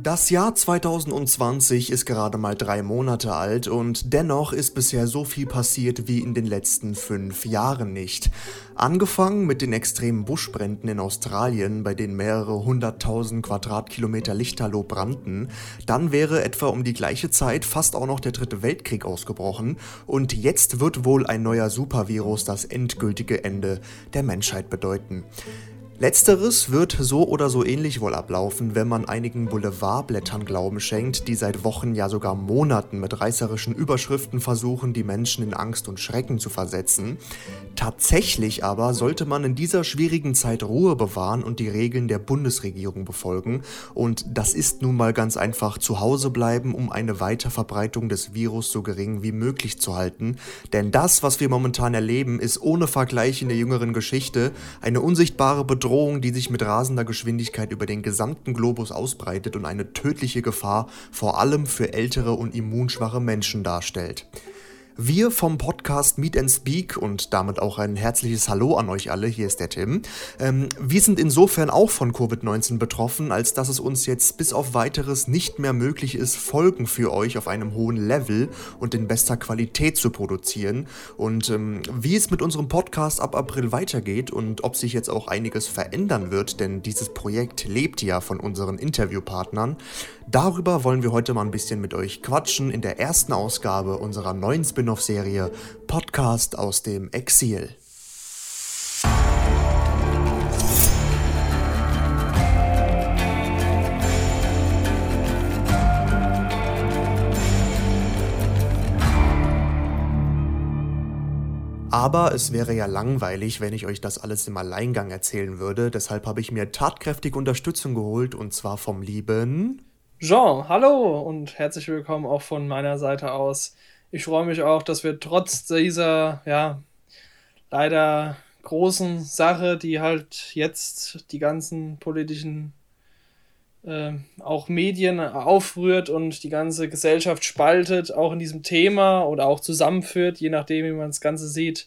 Das Jahr 2020 ist gerade mal drei Monate alt und dennoch ist bisher so viel passiert wie in den letzten fünf Jahren nicht. Angefangen mit den extremen Buschbränden in Australien, bei denen mehrere hunderttausend Quadratkilometer Lichterloh brannten, dann wäre etwa um die gleiche Zeit fast auch noch der dritte Weltkrieg ausgebrochen und jetzt wird wohl ein neuer Supervirus das endgültige Ende der Menschheit bedeuten. Letzteres wird so oder so ähnlich wohl ablaufen, wenn man einigen Boulevardblättern Glauben schenkt, die seit Wochen, ja sogar Monaten mit reißerischen Überschriften versuchen, die Menschen in Angst und Schrecken zu versetzen. Tatsächlich aber sollte man in dieser schwierigen Zeit Ruhe bewahren und die Regeln der Bundesregierung befolgen. Und das ist nun mal ganz einfach zu Hause bleiben, um eine Weiterverbreitung des Virus so gering wie möglich zu halten. Denn das, was wir momentan erleben, ist ohne Vergleich in der jüngeren Geschichte eine unsichtbare Bedrohung Bedrohung, die sich mit rasender Geschwindigkeit über den gesamten Globus ausbreitet und eine tödliche Gefahr vor allem für ältere und immunschwache Menschen darstellt. Wir vom Podcast Meet and Speak und damit auch ein herzliches Hallo an euch alle, hier ist der Tim. Ähm, wir sind insofern auch von Covid-19 betroffen, als dass es uns jetzt bis auf weiteres nicht mehr möglich ist, Folgen für euch auf einem hohen Level und in bester Qualität zu produzieren. Und ähm, wie es mit unserem Podcast ab April weitergeht und ob sich jetzt auch einiges verändern wird, denn dieses Projekt lebt ja von unseren Interviewpartnern, darüber wollen wir heute mal ein bisschen mit euch quatschen in der ersten Ausgabe unserer neuen Spin Spin-off-Serie Podcast aus dem Exil. Aber es wäre ja langweilig, wenn ich euch das alles im Alleingang erzählen würde. Deshalb habe ich mir tatkräftige Unterstützung geholt und zwar vom lieben Jean. Hallo und herzlich willkommen auch von meiner Seite aus. Ich freue mich auch, dass wir trotz dieser, ja, leider großen Sache, die halt jetzt die ganzen politischen, äh, auch Medien aufrührt und die ganze Gesellschaft spaltet, auch in diesem Thema oder auch zusammenführt, je nachdem, wie man das Ganze sieht.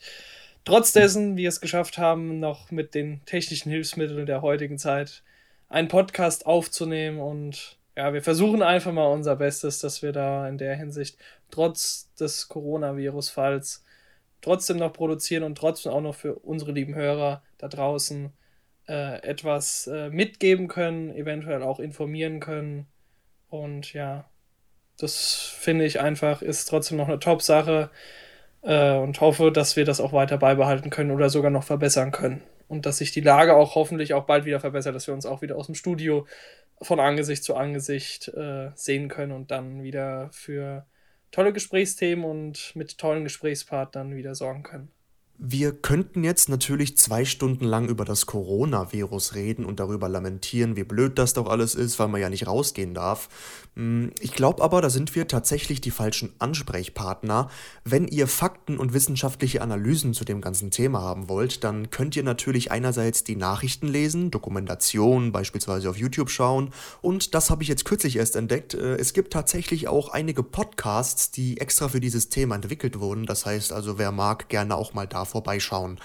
Trotz dessen, wir es geschafft haben, noch mit den technischen Hilfsmitteln der heutigen Zeit einen Podcast aufzunehmen und ja, wir versuchen einfach mal unser Bestes, dass wir da in der Hinsicht trotz des Coronavirus-Falls trotzdem noch produzieren und trotzdem auch noch für unsere lieben Hörer da draußen äh, etwas äh, mitgeben können, eventuell auch informieren können. Und ja, das finde ich einfach ist trotzdem noch eine Top-Sache äh, und hoffe, dass wir das auch weiter beibehalten können oder sogar noch verbessern können. Und dass sich die Lage auch hoffentlich auch bald wieder verbessert, dass wir uns auch wieder aus dem Studio von Angesicht zu Angesicht äh, sehen können und dann wieder für tolle Gesprächsthemen und mit tollen Gesprächspartnern wieder sorgen können. Wir könnten jetzt natürlich zwei Stunden lang über das Coronavirus reden und darüber lamentieren, wie blöd das doch alles ist, weil man ja nicht rausgehen darf. Hm, ich glaube aber, da sind wir tatsächlich die falschen Ansprechpartner. Wenn ihr Fakten und wissenschaftliche Analysen zu dem ganzen Thema haben wollt, dann könnt ihr natürlich einerseits die Nachrichten lesen, Dokumentationen beispielsweise auf YouTube schauen und das habe ich jetzt kürzlich erst entdeckt. Äh, es gibt tatsächlich auch einige Podcasts, die extra für dieses Thema entwickelt wurden. Das heißt also, wer mag, gerne auch mal da vorbeischauen.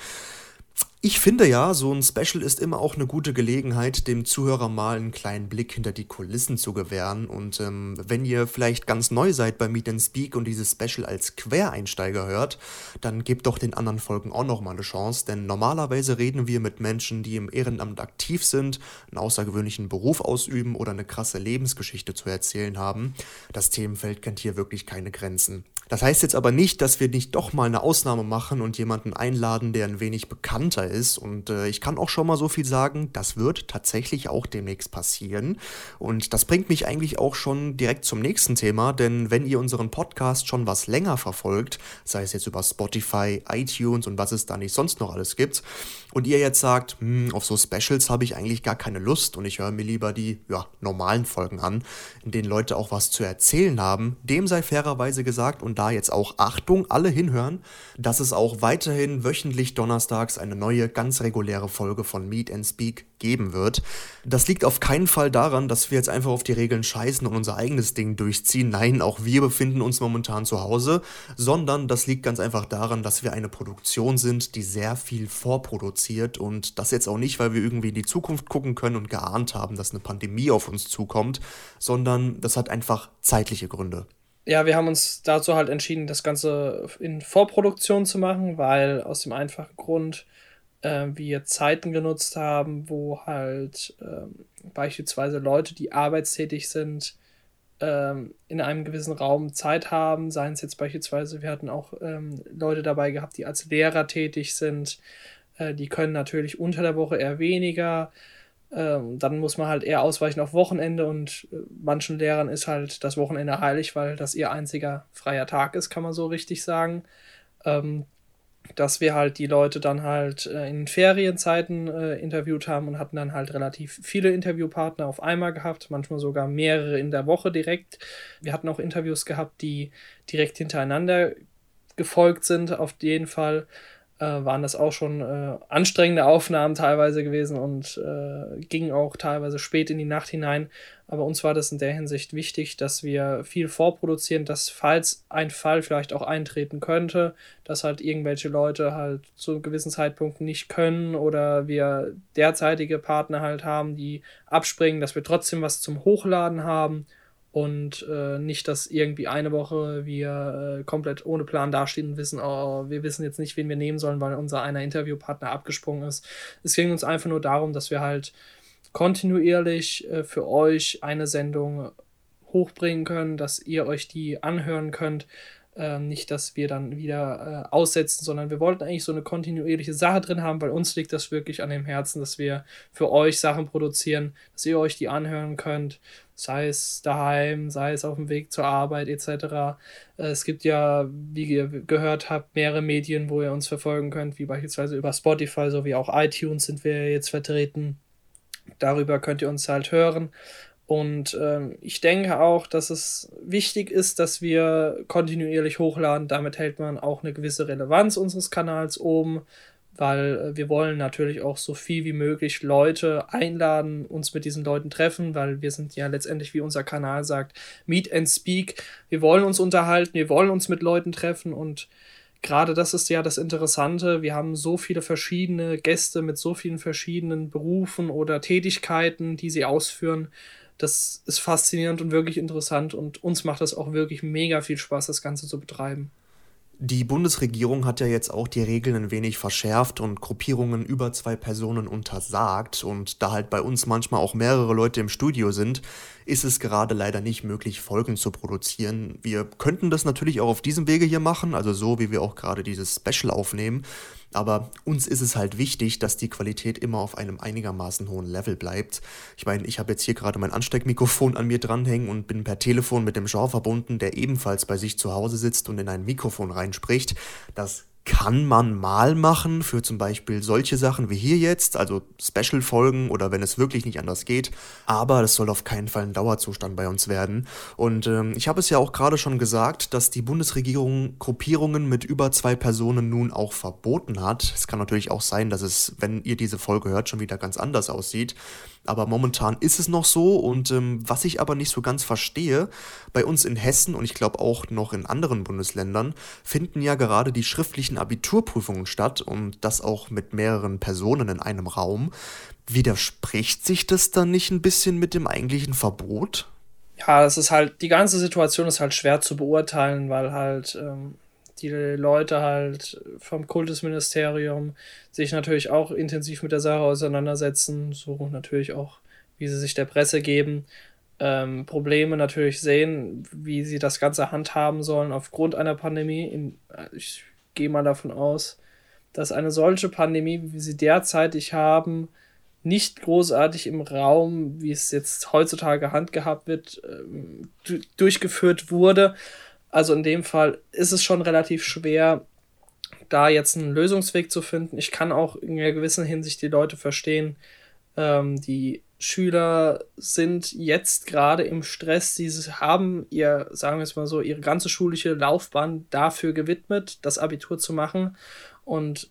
Ich finde ja, so ein Special ist immer auch eine gute Gelegenheit, dem Zuhörer mal einen kleinen Blick hinter die Kulissen zu gewähren. Und ähm, wenn ihr vielleicht ganz neu seid bei Meet and Speak und dieses Special als Quereinsteiger hört, dann gebt doch den anderen Folgen auch nochmal eine Chance. Denn normalerweise reden wir mit Menschen, die im Ehrenamt aktiv sind, einen außergewöhnlichen Beruf ausüben oder eine krasse Lebensgeschichte zu erzählen haben. Das Themenfeld kennt hier wirklich keine Grenzen. Das heißt jetzt aber nicht, dass wir nicht doch mal eine Ausnahme machen und jemanden einladen, der ein wenig bekannter ist. Und äh, ich kann auch schon mal so viel sagen, das wird tatsächlich auch demnächst passieren. Und das bringt mich eigentlich auch schon direkt zum nächsten Thema, denn wenn ihr unseren Podcast schon was länger verfolgt, sei es jetzt über Spotify, iTunes und was es da nicht sonst noch alles gibt, und ihr jetzt sagt, hm, auf so Specials habe ich eigentlich gar keine Lust und ich höre mir lieber die ja, normalen Folgen an, in denen Leute auch was zu erzählen haben, dem sei fairerweise gesagt und da jetzt auch Achtung, alle hinhören, dass es auch weiterhin wöchentlich donnerstags eine neue, ganz reguläre Folge von Meet and Speak geben wird. Das liegt auf keinen Fall daran, dass wir jetzt einfach auf die Regeln scheißen und unser eigenes Ding durchziehen. Nein, auch wir befinden uns momentan zu Hause, sondern das liegt ganz einfach daran, dass wir eine Produktion sind, die sehr viel vorproduziert und das jetzt auch nicht, weil wir irgendwie in die Zukunft gucken können und geahnt haben, dass eine Pandemie auf uns zukommt, sondern das hat einfach zeitliche Gründe. Ja, wir haben uns dazu halt entschieden, das Ganze in Vorproduktion zu machen, weil aus dem einfachen Grund, äh, wir Zeiten genutzt haben, wo halt ähm, beispielsweise Leute, die arbeitstätig sind, ähm, in einem gewissen Raum Zeit haben, seien es jetzt beispielsweise, wir hatten auch ähm, Leute dabei gehabt, die als Lehrer tätig sind, äh, die können natürlich unter der Woche eher weniger, ähm, dann muss man halt eher ausweichen auf Wochenende und äh, manchen Lehrern ist halt das Wochenende heilig, weil das ihr einziger freier Tag ist, kann man so richtig sagen. Ähm, dass wir halt die Leute dann halt äh, in Ferienzeiten äh, interviewt haben und hatten dann halt relativ viele Interviewpartner auf einmal gehabt, manchmal sogar mehrere in der Woche direkt. Wir hatten auch Interviews gehabt, die direkt hintereinander gefolgt sind, auf jeden Fall äh, waren das auch schon äh, anstrengende Aufnahmen teilweise gewesen und äh, gingen auch teilweise spät in die Nacht hinein. Aber uns war das in der Hinsicht wichtig, dass wir viel vorproduzieren, dass falls ein Fall vielleicht auch eintreten könnte, dass halt irgendwelche Leute halt zu gewissen Zeitpunkten nicht können oder wir derzeitige Partner halt haben, die abspringen, dass wir trotzdem was zum Hochladen haben und äh, nicht, dass irgendwie eine Woche wir äh, komplett ohne Plan dastehen und wissen, oh, wir wissen jetzt nicht, wen wir nehmen sollen, weil unser einer Interviewpartner abgesprungen ist. Es ging uns einfach nur darum, dass wir halt kontinuierlich äh, für euch eine Sendung hochbringen können, dass ihr euch die anhören könnt, ähm, nicht, dass wir dann wieder äh, aussetzen, sondern wir wollten eigentlich so eine kontinuierliche Sache drin haben, weil uns liegt das wirklich an dem Herzen, dass wir für euch Sachen produzieren, dass ihr euch die anhören könnt, sei es daheim, sei es auf dem Weg zur Arbeit etc. Äh, es gibt ja, wie ihr gehört habt, mehrere Medien, wo ihr uns verfolgen könnt, wie beispielsweise über Spotify sowie auch iTunes sind wir jetzt vertreten. Darüber könnt ihr uns halt hören. Und ähm, ich denke auch, dass es wichtig ist, dass wir kontinuierlich hochladen. Damit hält man auch eine gewisse Relevanz unseres Kanals oben, weil äh, wir wollen natürlich auch so viel wie möglich Leute einladen, uns mit diesen Leuten treffen, weil wir sind ja letztendlich, wie unser Kanal sagt, Meet and Speak. Wir wollen uns unterhalten, wir wollen uns mit Leuten treffen und gerade das ist ja das Interessante. Wir haben so viele verschiedene Gäste mit so vielen verschiedenen Berufen oder Tätigkeiten, die sie ausführen das ist faszinierend und wirklich interessant und uns macht das auch wirklich mega viel Spaß, das Ganze zu betreiben. Die Bundesregierung hat ja jetzt auch die Regeln ein wenig verschärft und Gruppierungen über zwei Personen untersagt. Und da halt bei uns manchmal auch mehrere Leute im Studio sind, ist es gerade leider nicht möglich, Folgen zu produzieren. Wir könnten das natürlich auch auf diesem Wege hier machen, also so wie wir auch gerade dieses Special aufnehmen. Aber uns ist es halt wichtig, dass die Qualität immer auf einem einigermaßen hohen Level bleibt. Ich meine, ich habe jetzt hier gerade mein Ansteckmikrofon an mir dranhängen und bin per Telefon mit dem Jean verbunden, der ebenfalls bei sich zu Hause sitzt und in ein Mikrofon reinspricht. Das kann man mal machen für zum Beispiel solche Sachen wie hier jetzt, also Special-Folgen oder wenn es wirklich nicht anders geht. Aber das soll auf keinen Fall ein Dauerzustand bei uns werden. Und ähm, ich habe es ja auch gerade schon gesagt, dass die Bundesregierung Gruppierungen mit über zwei Personen nun auch verboten hat. Es kann natürlich auch sein, dass es, wenn ihr diese Folge hört, schon wieder ganz anders aussieht. Aber momentan ist es noch so und ähm, was ich aber nicht so ganz verstehe, bei uns in Hessen und ich glaube auch noch in anderen Bundesländern finden ja gerade die schriftlichen Abiturprüfungen statt und das auch mit mehreren Personen in einem Raum. Widerspricht sich das dann nicht ein bisschen mit dem eigentlichen Verbot? Ja, das ist halt, die ganze Situation ist halt schwer zu beurteilen, weil halt ähm, die Leute halt vom Kultusministerium sich natürlich auch intensiv mit der Sache auseinandersetzen, so natürlich auch, wie sie sich der Presse geben, ähm, Probleme natürlich sehen, wie sie das Ganze handhaben sollen aufgrund einer Pandemie. In, ich gehe mal davon aus, dass eine solche Pandemie, wie sie derzeitig haben, nicht großartig im Raum, wie es jetzt heutzutage handgehabt wird, ähm, durchgeführt wurde. Also in dem Fall ist es schon relativ schwer, da jetzt einen Lösungsweg zu finden. Ich kann auch in einer gewissen Hinsicht die Leute verstehen, ähm, die Schüler sind jetzt gerade im Stress. Sie haben ihr, sagen wir es mal so, ihre ganze schulische Laufbahn dafür gewidmet, das Abitur zu machen. Und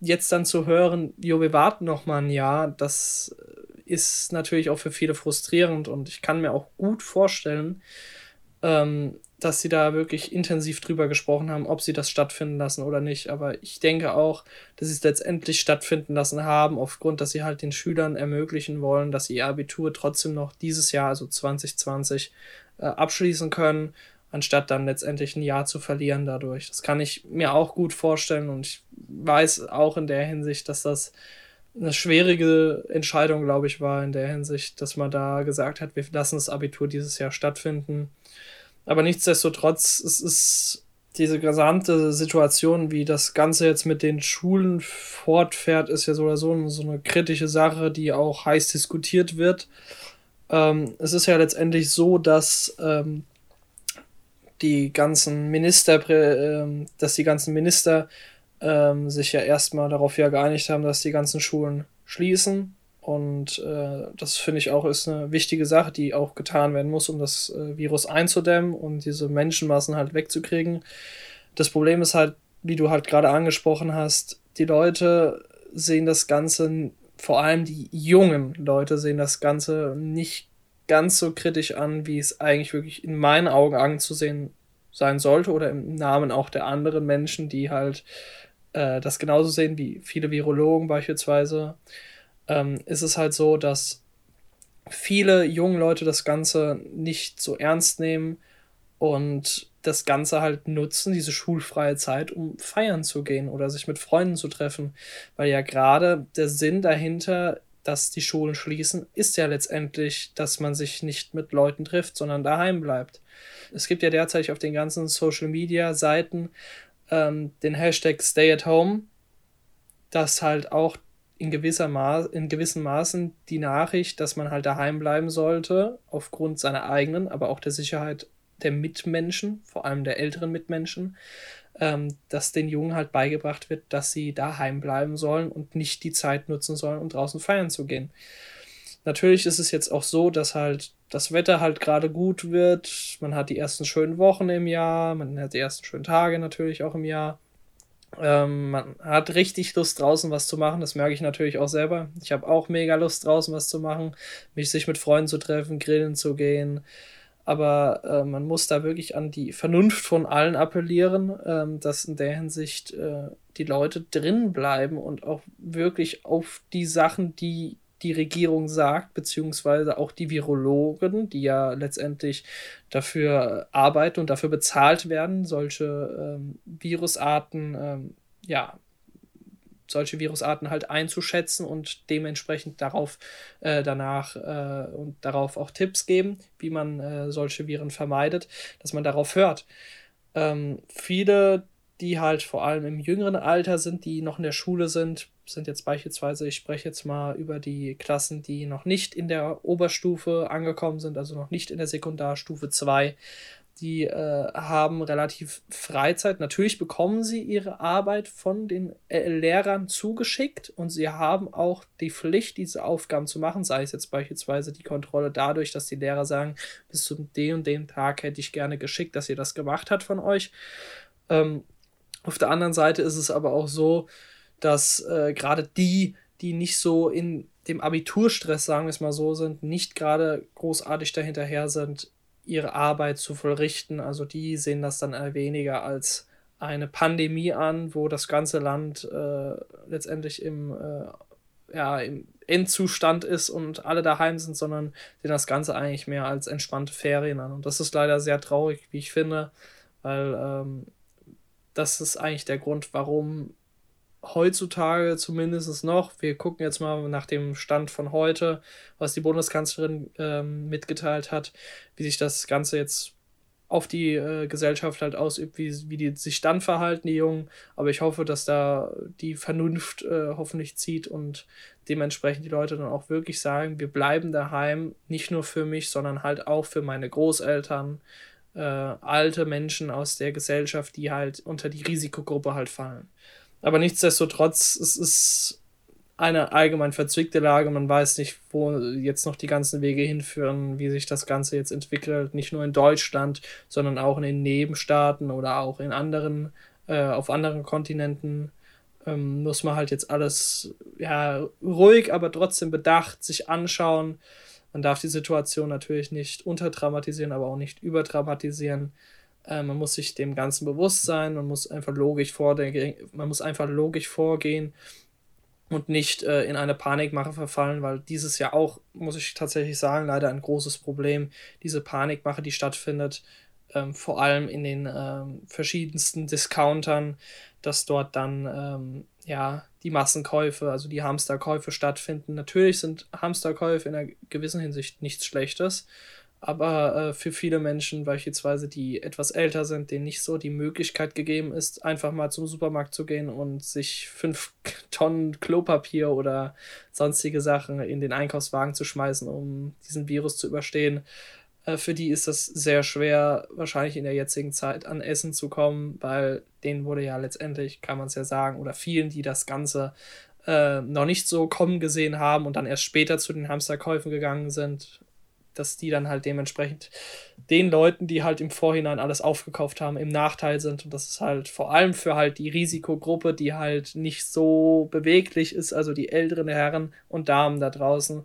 jetzt dann zu hören, jo, wir warten noch mal ein Jahr, das ist natürlich auch für viele frustrierend. Und ich kann mir auch gut vorstellen, ähm, dass sie da wirklich intensiv drüber gesprochen haben, ob sie das stattfinden lassen oder nicht. Aber ich denke auch, dass sie es letztendlich stattfinden lassen haben, aufgrund, dass sie halt den Schülern ermöglichen wollen, dass sie ihr Abitur trotzdem noch dieses Jahr, also 2020, äh, abschließen können, anstatt dann letztendlich ein Jahr zu verlieren dadurch. Das kann ich mir auch gut vorstellen und ich weiß auch in der Hinsicht, dass das eine schwierige Entscheidung, glaube ich, war in der Hinsicht, dass man da gesagt hat, wir lassen das Abitur dieses Jahr stattfinden aber nichtsdestotrotz, es ist diese gesamte Situation, wie das Ganze jetzt mit den Schulen fortfährt, ist ja so oder so, so eine kritische Sache, die auch heiß diskutiert wird. Ähm, es ist ja letztendlich so, dass ähm, die ganzen Minister, äh, dass die ganzen Minister ähm, sich ja erstmal darauf ja geeinigt haben, dass die ganzen Schulen schließen und äh, das finde ich auch ist eine wichtige Sache, die auch getan werden muss, um das äh, Virus einzudämmen und diese Menschenmassen halt wegzukriegen. Das Problem ist halt, wie du halt gerade angesprochen hast, die Leute sehen das Ganze, vor allem die jungen Leute sehen das Ganze nicht ganz so kritisch an, wie es eigentlich wirklich in meinen Augen anzusehen sein sollte oder im Namen auch der anderen Menschen, die halt äh, das genauso sehen wie viele Virologen beispielsweise ähm, ist es halt so, dass viele junge Leute das Ganze nicht so ernst nehmen und das Ganze halt nutzen, diese schulfreie Zeit, um feiern zu gehen oder sich mit Freunden zu treffen. Weil ja gerade der Sinn dahinter, dass die Schulen schließen, ist ja letztendlich, dass man sich nicht mit Leuten trifft, sondern daheim bleibt. Es gibt ja derzeit auf den ganzen Social Media Seiten ähm, den Hashtag Stay at Home, das halt auch in gewisser Maß, in gewissen Maßen die Nachricht, dass man halt daheim bleiben sollte, aufgrund seiner eigenen, aber auch der Sicherheit der Mitmenschen, vor allem der älteren Mitmenschen, ähm, dass den Jungen halt beigebracht wird, dass sie daheim bleiben sollen und nicht die Zeit nutzen sollen, um draußen feiern zu gehen. Natürlich ist es jetzt auch so, dass halt das Wetter halt gerade gut wird. Man hat die ersten schönen Wochen im Jahr, man hat die ersten schönen Tage natürlich auch im Jahr. Ähm, man hat richtig Lust draußen was zu machen, das merke ich natürlich auch selber. Ich habe auch mega Lust draußen was zu machen, mich sich mit Freunden zu treffen, grillen zu gehen. Aber äh, man muss da wirklich an die Vernunft von allen appellieren, ähm, dass in der Hinsicht äh, die Leute drin bleiben und auch wirklich auf die Sachen, die die Regierung sagt, beziehungsweise auch die Virologen, die ja letztendlich dafür arbeiten und dafür bezahlt werden, solche ähm, Virusarten, ähm, ja, solche Virusarten halt einzuschätzen und dementsprechend darauf äh, danach äh, und darauf auch Tipps geben, wie man äh, solche Viren vermeidet, dass man darauf hört. Ähm, viele, die halt vor allem im jüngeren Alter sind, die noch in der Schule sind, sind jetzt beispielsweise, ich spreche jetzt mal über die Klassen, die noch nicht in der Oberstufe angekommen sind, also noch nicht in der Sekundarstufe 2. Die äh, haben relativ Freizeit. Natürlich bekommen sie ihre Arbeit von den äh, Lehrern zugeschickt und sie haben auch die Pflicht, diese Aufgaben zu machen, sei es jetzt beispielsweise die Kontrolle dadurch, dass die Lehrer sagen, bis zu dem und dem Tag hätte ich gerne geschickt, dass ihr das gemacht habt von euch. Ähm, auf der anderen Seite ist es aber auch so, dass äh, gerade die, die nicht so in dem Abiturstress, sagen wir es mal so, sind, nicht gerade großartig dahinterher sind, ihre Arbeit zu vollrichten. Also die sehen das dann eher weniger als eine Pandemie an, wo das ganze Land äh, letztendlich im, äh, ja, im Endzustand ist und alle daheim sind, sondern sehen das Ganze eigentlich mehr als entspannte Ferien an. Und das ist leider sehr traurig, wie ich finde, weil ähm, das ist eigentlich der Grund, warum heutzutage zumindest noch, wir gucken jetzt mal nach dem Stand von heute, was die Bundeskanzlerin ähm, mitgeteilt hat, wie sich das Ganze jetzt auf die äh, Gesellschaft halt ausübt, wie, wie die sich dann verhalten, die Jungen. Aber ich hoffe, dass da die Vernunft äh, hoffentlich zieht und dementsprechend die Leute dann auch wirklich sagen, wir bleiben daheim, nicht nur für mich, sondern halt auch für meine Großeltern, äh, alte Menschen aus der Gesellschaft, die halt unter die Risikogruppe halt fallen. Aber nichtsdestotrotz, es ist eine allgemein verzwickte Lage. Man weiß nicht, wo jetzt noch die ganzen Wege hinführen, wie sich das Ganze jetzt entwickelt. Nicht nur in Deutschland, sondern auch in den Nebenstaaten oder auch in anderen, äh, auf anderen Kontinenten. Ähm, muss man halt jetzt alles ja, ruhig, aber trotzdem bedacht sich anschauen. Man darf die Situation natürlich nicht unterdramatisieren, aber auch nicht überdramatisieren. Äh, man muss sich dem Ganzen bewusst sein, man muss einfach logisch vordenken, man muss einfach logisch vorgehen und nicht äh, in eine Panikmache verfallen, weil dieses Jahr auch, muss ich tatsächlich sagen, leider ein großes Problem, diese Panikmache, die stattfindet, ähm, vor allem in den ähm, verschiedensten Discountern, dass dort dann ähm, ja die Massenkäufe, also die Hamsterkäufe stattfinden. Natürlich sind Hamsterkäufe in einer gewissen Hinsicht nichts Schlechtes, aber äh, für viele Menschen beispielsweise, die etwas älter sind, denen nicht so die Möglichkeit gegeben ist, einfach mal zum Supermarkt zu gehen und sich fünf Tonnen Klopapier oder sonstige Sachen in den Einkaufswagen zu schmeißen, um diesen Virus zu überstehen. Äh, für die ist das sehr schwer, wahrscheinlich in der jetzigen Zeit an Essen zu kommen, weil denen wurde ja letztendlich, kann man es ja sagen, oder vielen, die das Ganze äh, noch nicht so kommen gesehen haben und dann erst später zu den Hamsterkäufen gegangen sind, dass die dann halt dementsprechend den Leuten, die halt im Vorhinein alles aufgekauft haben, im Nachteil sind. Und das ist halt vor allem für halt die Risikogruppe, die halt nicht so beweglich ist, also die älteren Herren und Damen da draußen.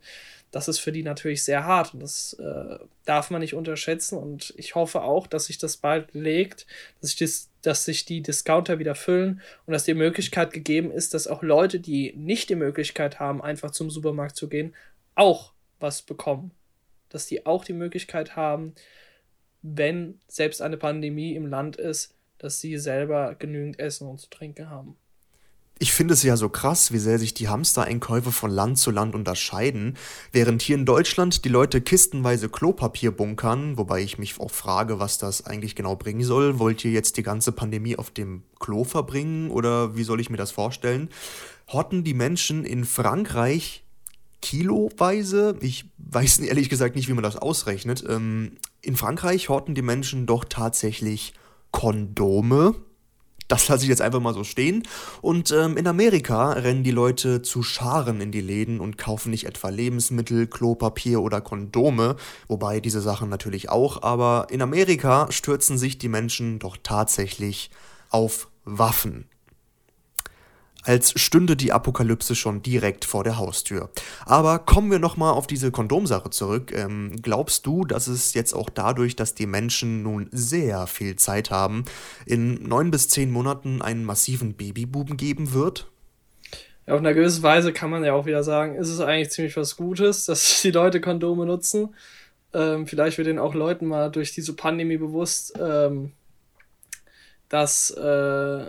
Das ist für die natürlich sehr hart und das äh, darf man nicht unterschätzen. Und ich hoffe auch, dass sich das bald legt, dass das, dass sich die Discounter wieder füllen und dass die Möglichkeit gegeben ist, dass auch Leute, die nicht die Möglichkeit haben, einfach zum Supermarkt zu gehen, auch was bekommen dass die auch die Möglichkeit haben, wenn selbst eine Pandemie im Land ist, dass sie selber genügend Essen und zu trinken haben. Ich finde es ja so krass, wie sehr sich die Hamstereinkäufe von Land zu Land unterscheiden, während hier in Deutschland die Leute kistenweise Klopapier bunkern, wobei ich mich auch frage, was das eigentlich genau bringen soll. Wollt ihr jetzt die ganze Pandemie auf dem Klo verbringen oder wie soll ich mir das vorstellen? Horten die Menschen in Frankreich kiloweise. Ich weiß ehrlich gesagt nicht, wie man das ausrechnet. Ähm, in Frankreich horten die Menschen doch tatsächlich Kondome. Das lasse ich jetzt einfach mal so stehen. Und ähm, in Amerika rennen die Leute zu Scharen in die Läden und kaufen nicht etwa Lebensmittel, Klopapier oder Kondome, wobei diese Sachen natürlich auch, aber in Amerika stürzen sich die Menschen doch tatsächlich auf Waffen als stünde die Apokalypse schon direkt vor der Haustür. Aber kommen wir nochmal auf diese Kondomsache zurück. Ähm, glaubst du, dass es jetzt auch dadurch, dass die Menschen nun sehr viel Zeit haben, in neun bis zehn Monaten einen massiven Babybuben geben wird? Ja, auf einer gewissen Weise kann man ja auch wieder sagen, ist es eigentlich ziemlich was Gutes, dass die Leute Kondome nutzen. Ähm, vielleicht wird den auch Leuten mal durch diese Pandemie bewusst, ähm, dass äh,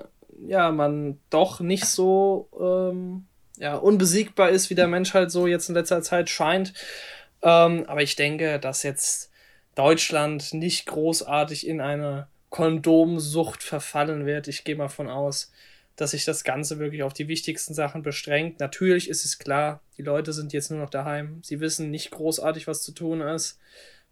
ja, man doch nicht so ähm, ja, unbesiegbar ist, wie der Mensch halt so jetzt in letzter Zeit scheint. Ähm, aber ich denke, dass jetzt Deutschland nicht großartig in eine Kondomsucht verfallen wird. Ich gehe mal von aus, dass sich das Ganze wirklich auf die wichtigsten Sachen beschränkt. Natürlich ist es klar, die Leute sind jetzt nur noch daheim. Sie wissen nicht großartig, was zu tun ist.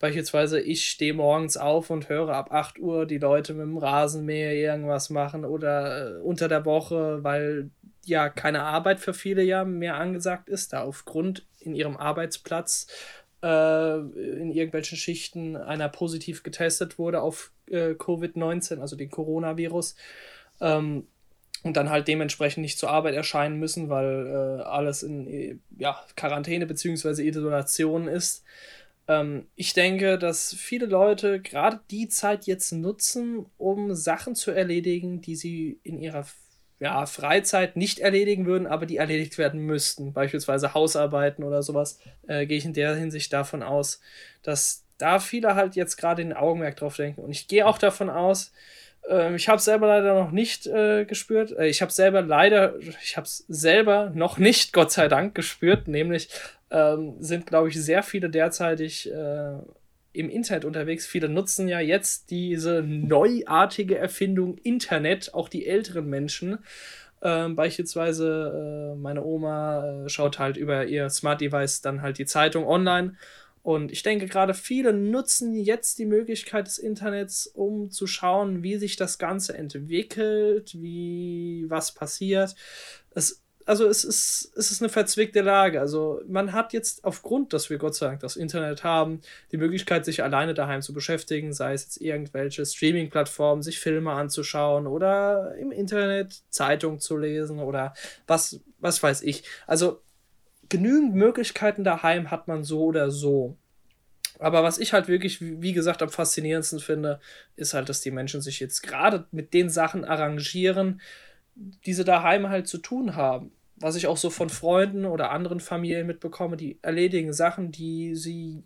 Beispielsweise, ich stehe morgens auf und höre ab 8 Uhr die Leute mit dem Rasenmäher irgendwas machen oder äh, unter der Woche, weil ja keine Arbeit für viele ja mehr angesagt ist, da aufgrund in ihrem Arbeitsplatz äh, in irgendwelchen Schichten einer positiv getestet wurde auf äh, Covid-19, also den Coronavirus. Ähm, und dann halt dementsprechend nicht zur Arbeit erscheinen müssen, weil äh, alles in äh, ja, Quarantäne bzw. Isolation ist. Ähm, ich denke, dass viele Leute gerade die Zeit jetzt nutzen, um Sachen zu erledigen, die sie in ihrer ja, Freizeit nicht erledigen würden, aber die erledigt werden müssten. Beispielsweise Hausarbeiten oder sowas. Äh, gehe ich in der Hinsicht davon aus, dass da viele halt jetzt gerade den Augenmerk drauf denken. Und ich gehe auch davon aus, ähm, ich habe selber leider noch nicht äh, gespürt. Äh, ich habe selber leider, ich habe es selber noch nicht, Gott sei Dank, gespürt. Nämlich ähm, sind, glaube ich, sehr viele derzeitig äh, im Internet unterwegs. Viele nutzen ja jetzt diese neuartige Erfindung Internet, auch die älteren Menschen. Ähm, beispielsweise äh, meine Oma äh, schaut halt über ihr Smart Device dann halt die Zeitung online und ich denke, gerade viele nutzen jetzt die Möglichkeit des Internets, um zu schauen, wie sich das Ganze entwickelt, wie was passiert. Es also es ist, es ist eine verzwickte Lage. Also man hat jetzt aufgrund, dass wir Gott sei Dank das Internet haben, die Möglichkeit, sich alleine daheim zu beschäftigen, sei es jetzt irgendwelche Streaming-Plattformen, sich Filme anzuschauen oder im Internet Zeitung zu lesen oder was, was weiß ich. Also genügend Möglichkeiten daheim hat man so oder so. Aber was ich halt wirklich, wie gesagt, am faszinierendsten finde, ist halt, dass die Menschen sich jetzt gerade mit den Sachen arrangieren, die sie daheim halt zu tun haben. Was ich auch so von Freunden oder anderen Familien mitbekomme, die erledigen Sachen, die sie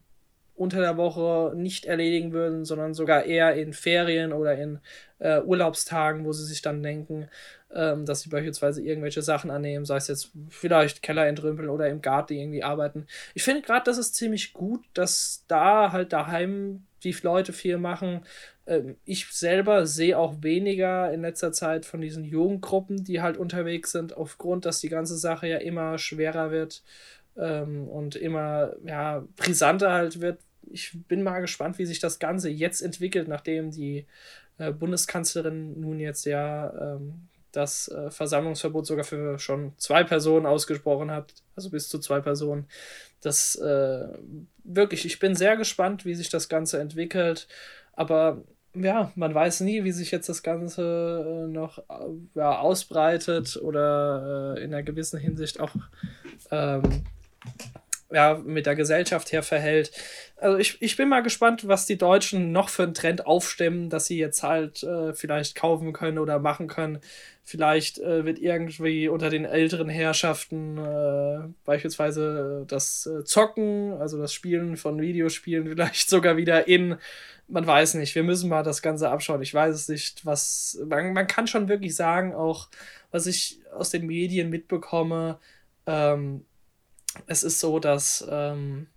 unter der Woche nicht erledigen würden, sondern sogar eher in Ferien oder in äh, Urlaubstagen, wo sie sich dann denken, ähm, dass sie beispielsweise irgendwelche Sachen annehmen, sei es jetzt vielleicht Keller entrümpeln oder im Garten irgendwie arbeiten. Ich finde gerade, das ist ziemlich gut, dass da halt daheim die Leute viel machen. Ähm, ich selber sehe auch weniger in letzter Zeit von diesen Jugendgruppen, die halt unterwegs sind, aufgrund, dass die ganze Sache ja immer schwerer wird ähm, und immer ja, brisanter halt wird. Ich bin mal gespannt, wie sich das Ganze jetzt entwickelt, nachdem die äh, Bundeskanzlerin nun jetzt ja ähm, das äh, Versammlungsverbot sogar für schon zwei Personen ausgesprochen hat, also bis zu zwei Personen. Das äh, wirklich, ich bin sehr gespannt, wie sich das Ganze entwickelt, aber ja, man weiß nie, wie sich jetzt das Ganze äh, noch äh, ja, ausbreitet oder äh, in einer gewissen Hinsicht auch ähm, ja, mit der Gesellschaft her verhält. Also ich, ich bin mal gespannt, was die Deutschen noch für einen Trend aufstemmen, dass sie jetzt halt äh, vielleicht kaufen können oder machen können. Vielleicht äh, wird irgendwie unter den älteren Herrschaften äh, beispielsweise das äh, Zocken, also das Spielen von Videospielen, vielleicht sogar wieder in. Man weiß nicht, wir müssen mal das Ganze abschauen. Ich weiß es nicht, was. Man, man kann schon wirklich sagen, auch was ich aus den Medien mitbekomme, ähm, es ist so, dass ähm,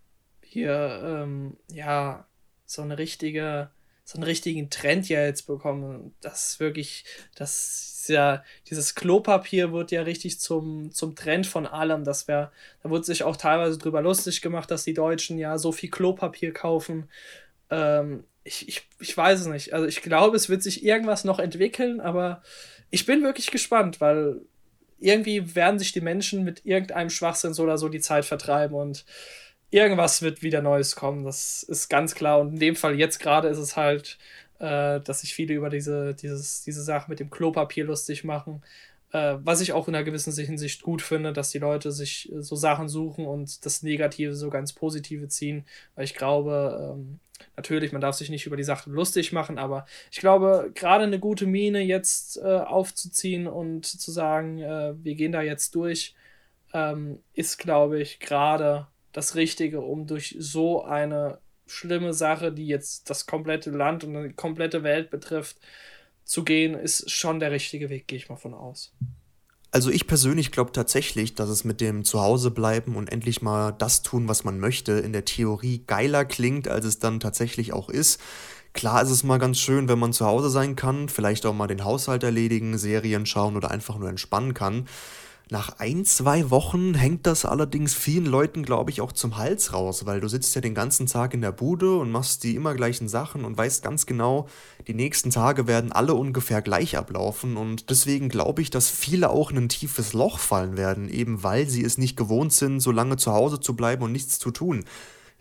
hier ähm, ja so eine richtige, so einen richtigen Trend ja jetzt bekommen. Das wirklich, das ja, dieses Klopapier wird ja richtig zum, zum Trend von allem. Das wäre, da wurde sich auch teilweise drüber lustig gemacht, dass die Deutschen ja so viel Klopapier kaufen. Ähm, ich, ich, ich weiß es nicht. Also ich glaube, es wird sich irgendwas noch entwickeln, aber ich bin wirklich gespannt, weil irgendwie werden sich die Menschen mit irgendeinem Schwachsinn so oder so die Zeit vertreiben und irgendwas wird wieder Neues kommen. Das ist ganz klar. Und in dem Fall jetzt gerade ist es halt, äh, dass sich viele über diese, dieses, diese Sache mit dem Klopapier lustig machen. Äh, was ich auch in einer gewissen Hinsicht gut finde, dass die Leute sich äh, so Sachen suchen und das Negative so ganz Positive ziehen. Weil ich glaube, ähm, Natürlich, man darf sich nicht über die Sachen lustig machen, aber ich glaube, gerade eine gute Miene jetzt äh, aufzuziehen und zu sagen, äh, wir gehen da jetzt durch, ähm, ist, glaube ich, gerade das Richtige, um durch so eine schlimme Sache, die jetzt das komplette Land und die komplette Welt betrifft, zu gehen, ist schon der richtige Weg, gehe ich mal von aus. Also ich persönlich glaube tatsächlich, dass es mit dem Zuhausebleiben und endlich mal das tun, was man möchte, in der Theorie geiler klingt, als es dann tatsächlich auch ist. Klar ist es mal ganz schön, wenn man zu Hause sein kann, vielleicht auch mal den Haushalt erledigen, Serien schauen oder einfach nur entspannen kann. Nach ein, zwei Wochen hängt das allerdings vielen Leuten, glaube ich, auch zum Hals raus, weil du sitzt ja den ganzen Tag in der Bude und machst die immer gleichen Sachen und weißt ganz genau, die nächsten Tage werden alle ungefähr gleich ablaufen und deswegen glaube ich, dass viele auch in ein tiefes Loch fallen werden, eben weil sie es nicht gewohnt sind, so lange zu Hause zu bleiben und nichts zu tun.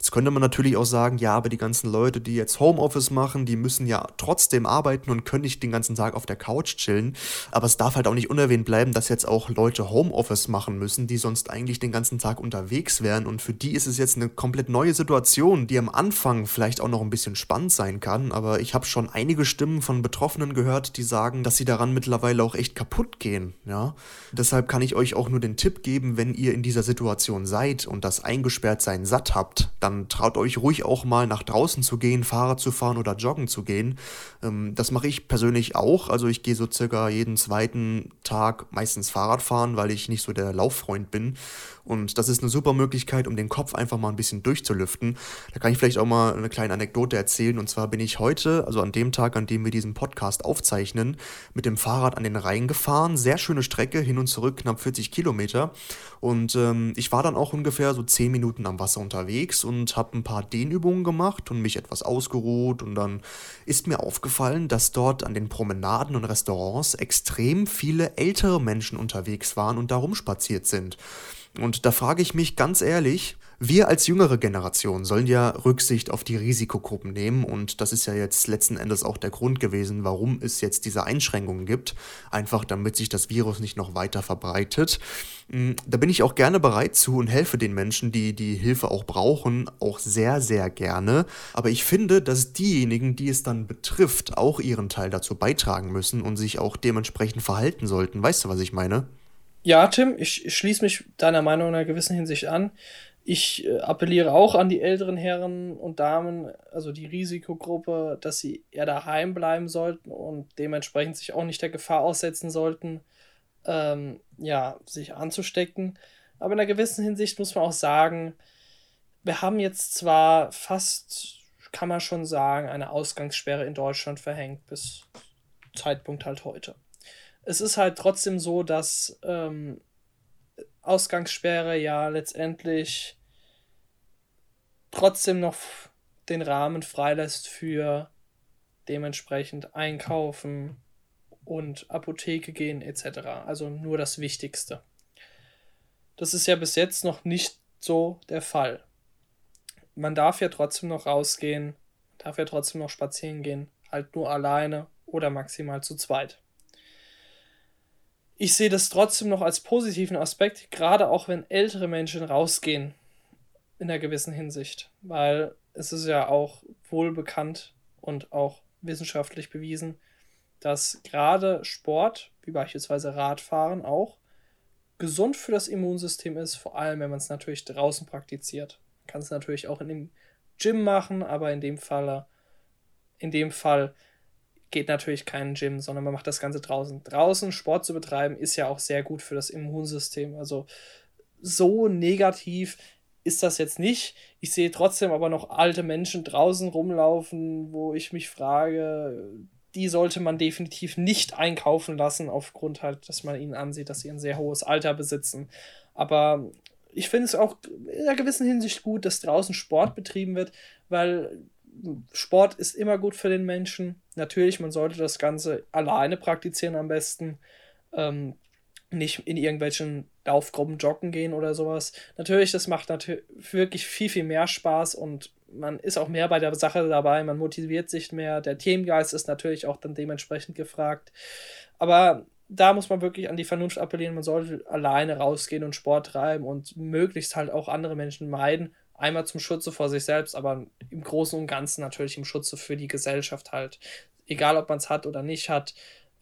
Jetzt könnte man natürlich auch sagen, ja, aber die ganzen Leute, die jetzt Homeoffice machen, die müssen ja trotzdem arbeiten und können nicht den ganzen Tag auf der Couch chillen. Aber es darf halt auch nicht unerwähnt bleiben, dass jetzt auch Leute Homeoffice machen müssen, die sonst eigentlich den ganzen Tag unterwegs wären. Und für die ist es jetzt eine komplett neue Situation, die am Anfang vielleicht auch noch ein bisschen spannend sein kann. Aber ich habe schon einige Stimmen von Betroffenen gehört, die sagen, dass sie daran mittlerweile auch echt kaputt gehen. Ja? Deshalb kann ich euch auch nur den Tipp geben, wenn ihr in dieser Situation seid und das eingesperrt sein satt habt, dann traut euch ruhig auch mal nach draußen zu gehen, Fahrrad zu fahren oder joggen zu gehen. Ähm, das mache ich persönlich auch. Also ich gehe so circa jeden zweiten Tag meistens Fahrrad fahren, weil ich nicht so der Lauffreund bin. Und das ist eine super Möglichkeit, um den Kopf einfach mal ein bisschen durchzulüften. Da kann ich vielleicht auch mal eine kleine Anekdote erzählen. Und zwar bin ich heute, also an dem Tag, an dem wir diesen Podcast aufzeichnen, mit dem Fahrrad an den Rhein gefahren. Sehr schöne Strecke, hin und zurück, knapp 40 Kilometer. Und ähm, ich war dann auch ungefähr so 10 Minuten am Wasser unterwegs und habe ein paar Dehnübungen gemacht und mich etwas ausgeruht und dann ist mir aufgefallen, dass dort an den Promenaden und Restaurants extrem viele ältere Menschen unterwegs waren und da rumspaziert sind. Und da frage ich mich ganz ehrlich, wir als jüngere Generation sollen ja Rücksicht auf die Risikogruppen nehmen und das ist ja jetzt letzten Endes auch der Grund gewesen, warum es jetzt diese Einschränkungen gibt, einfach damit sich das Virus nicht noch weiter verbreitet. Mm, da bin ich auch gerne bereit zu und helfe den Menschen, die die Hilfe auch brauchen, auch sehr, sehr gerne. Aber ich finde, dass diejenigen, die es dann betrifft, auch ihren Teil dazu beitragen müssen und sich auch dementsprechend verhalten sollten. Weißt du, was ich meine? Ja, Tim, ich schließe mich deiner Meinung in einer gewissen Hinsicht an. Ich äh, appelliere auch an die älteren Herren und Damen, also die Risikogruppe, dass sie eher daheim bleiben sollten und dementsprechend sich auch nicht der Gefahr aussetzen sollten, ähm, ja, sich anzustecken. Aber in einer gewissen Hinsicht muss man auch sagen, wir haben jetzt zwar fast, kann man schon sagen, eine Ausgangssperre in Deutschland verhängt bis Zeitpunkt halt heute. Es ist halt trotzdem so, dass ähm, Ausgangssperre ja letztendlich trotzdem noch den Rahmen freilässt für dementsprechend einkaufen und Apotheke gehen etc. Also nur das Wichtigste. Das ist ja bis jetzt noch nicht so der Fall. Man darf ja trotzdem noch rausgehen, darf ja trotzdem noch spazieren gehen, halt nur alleine oder maximal zu zweit ich sehe das trotzdem noch als positiven Aspekt, gerade auch wenn ältere Menschen rausgehen, in einer gewissen Hinsicht, weil es ist ja auch wohl bekannt und auch wissenschaftlich bewiesen, dass gerade Sport, wie beispielsweise Radfahren auch, gesund für das Immunsystem ist, vor allem wenn man es natürlich draußen praktiziert. Man kann es natürlich auch in dem Gym machen, aber in dem Fall, in dem Fall geht natürlich kein Gym, sondern man macht das Ganze draußen. Draußen Sport zu betreiben ist ja auch sehr gut für das Immunsystem. Also so negativ ist das jetzt nicht. Ich sehe trotzdem aber noch alte Menschen draußen rumlaufen, wo ich mich frage, die sollte man definitiv nicht einkaufen lassen, aufgrund halt, dass man ihnen ansieht, dass sie ein sehr hohes Alter besitzen. Aber ich finde es auch in einer gewissen Hinsicht gut, dass draußen Sport betrieben wird, weil Sport ist immer gut für den Menschen. Natürlich, man sollte das Ganze alleine praktizieren am besten. Ähm, nicht in irgendwelchen Laufgruppen joggen gehen oder sowas. Natürlich, das macht natürlich wirklich viel, viel mehr Spaß und man ist auch mehr bei der Sache dabei, man motiviert sich mehr. Der Teamgeist ist natürlich auch dann dementsprechend gefragt. Aber da muss man wirklich an die Vernunft appellieren. Man sollte alleine rausgehen und Sport treiben und möglichst halt auch andere Menschen meiden Einmal zum Schutze vor sich selbst, aber im Großen und Ganzen natürlich im Schutze für die Gesellschaft halt. Egal, ob man es hat oder nicht hat,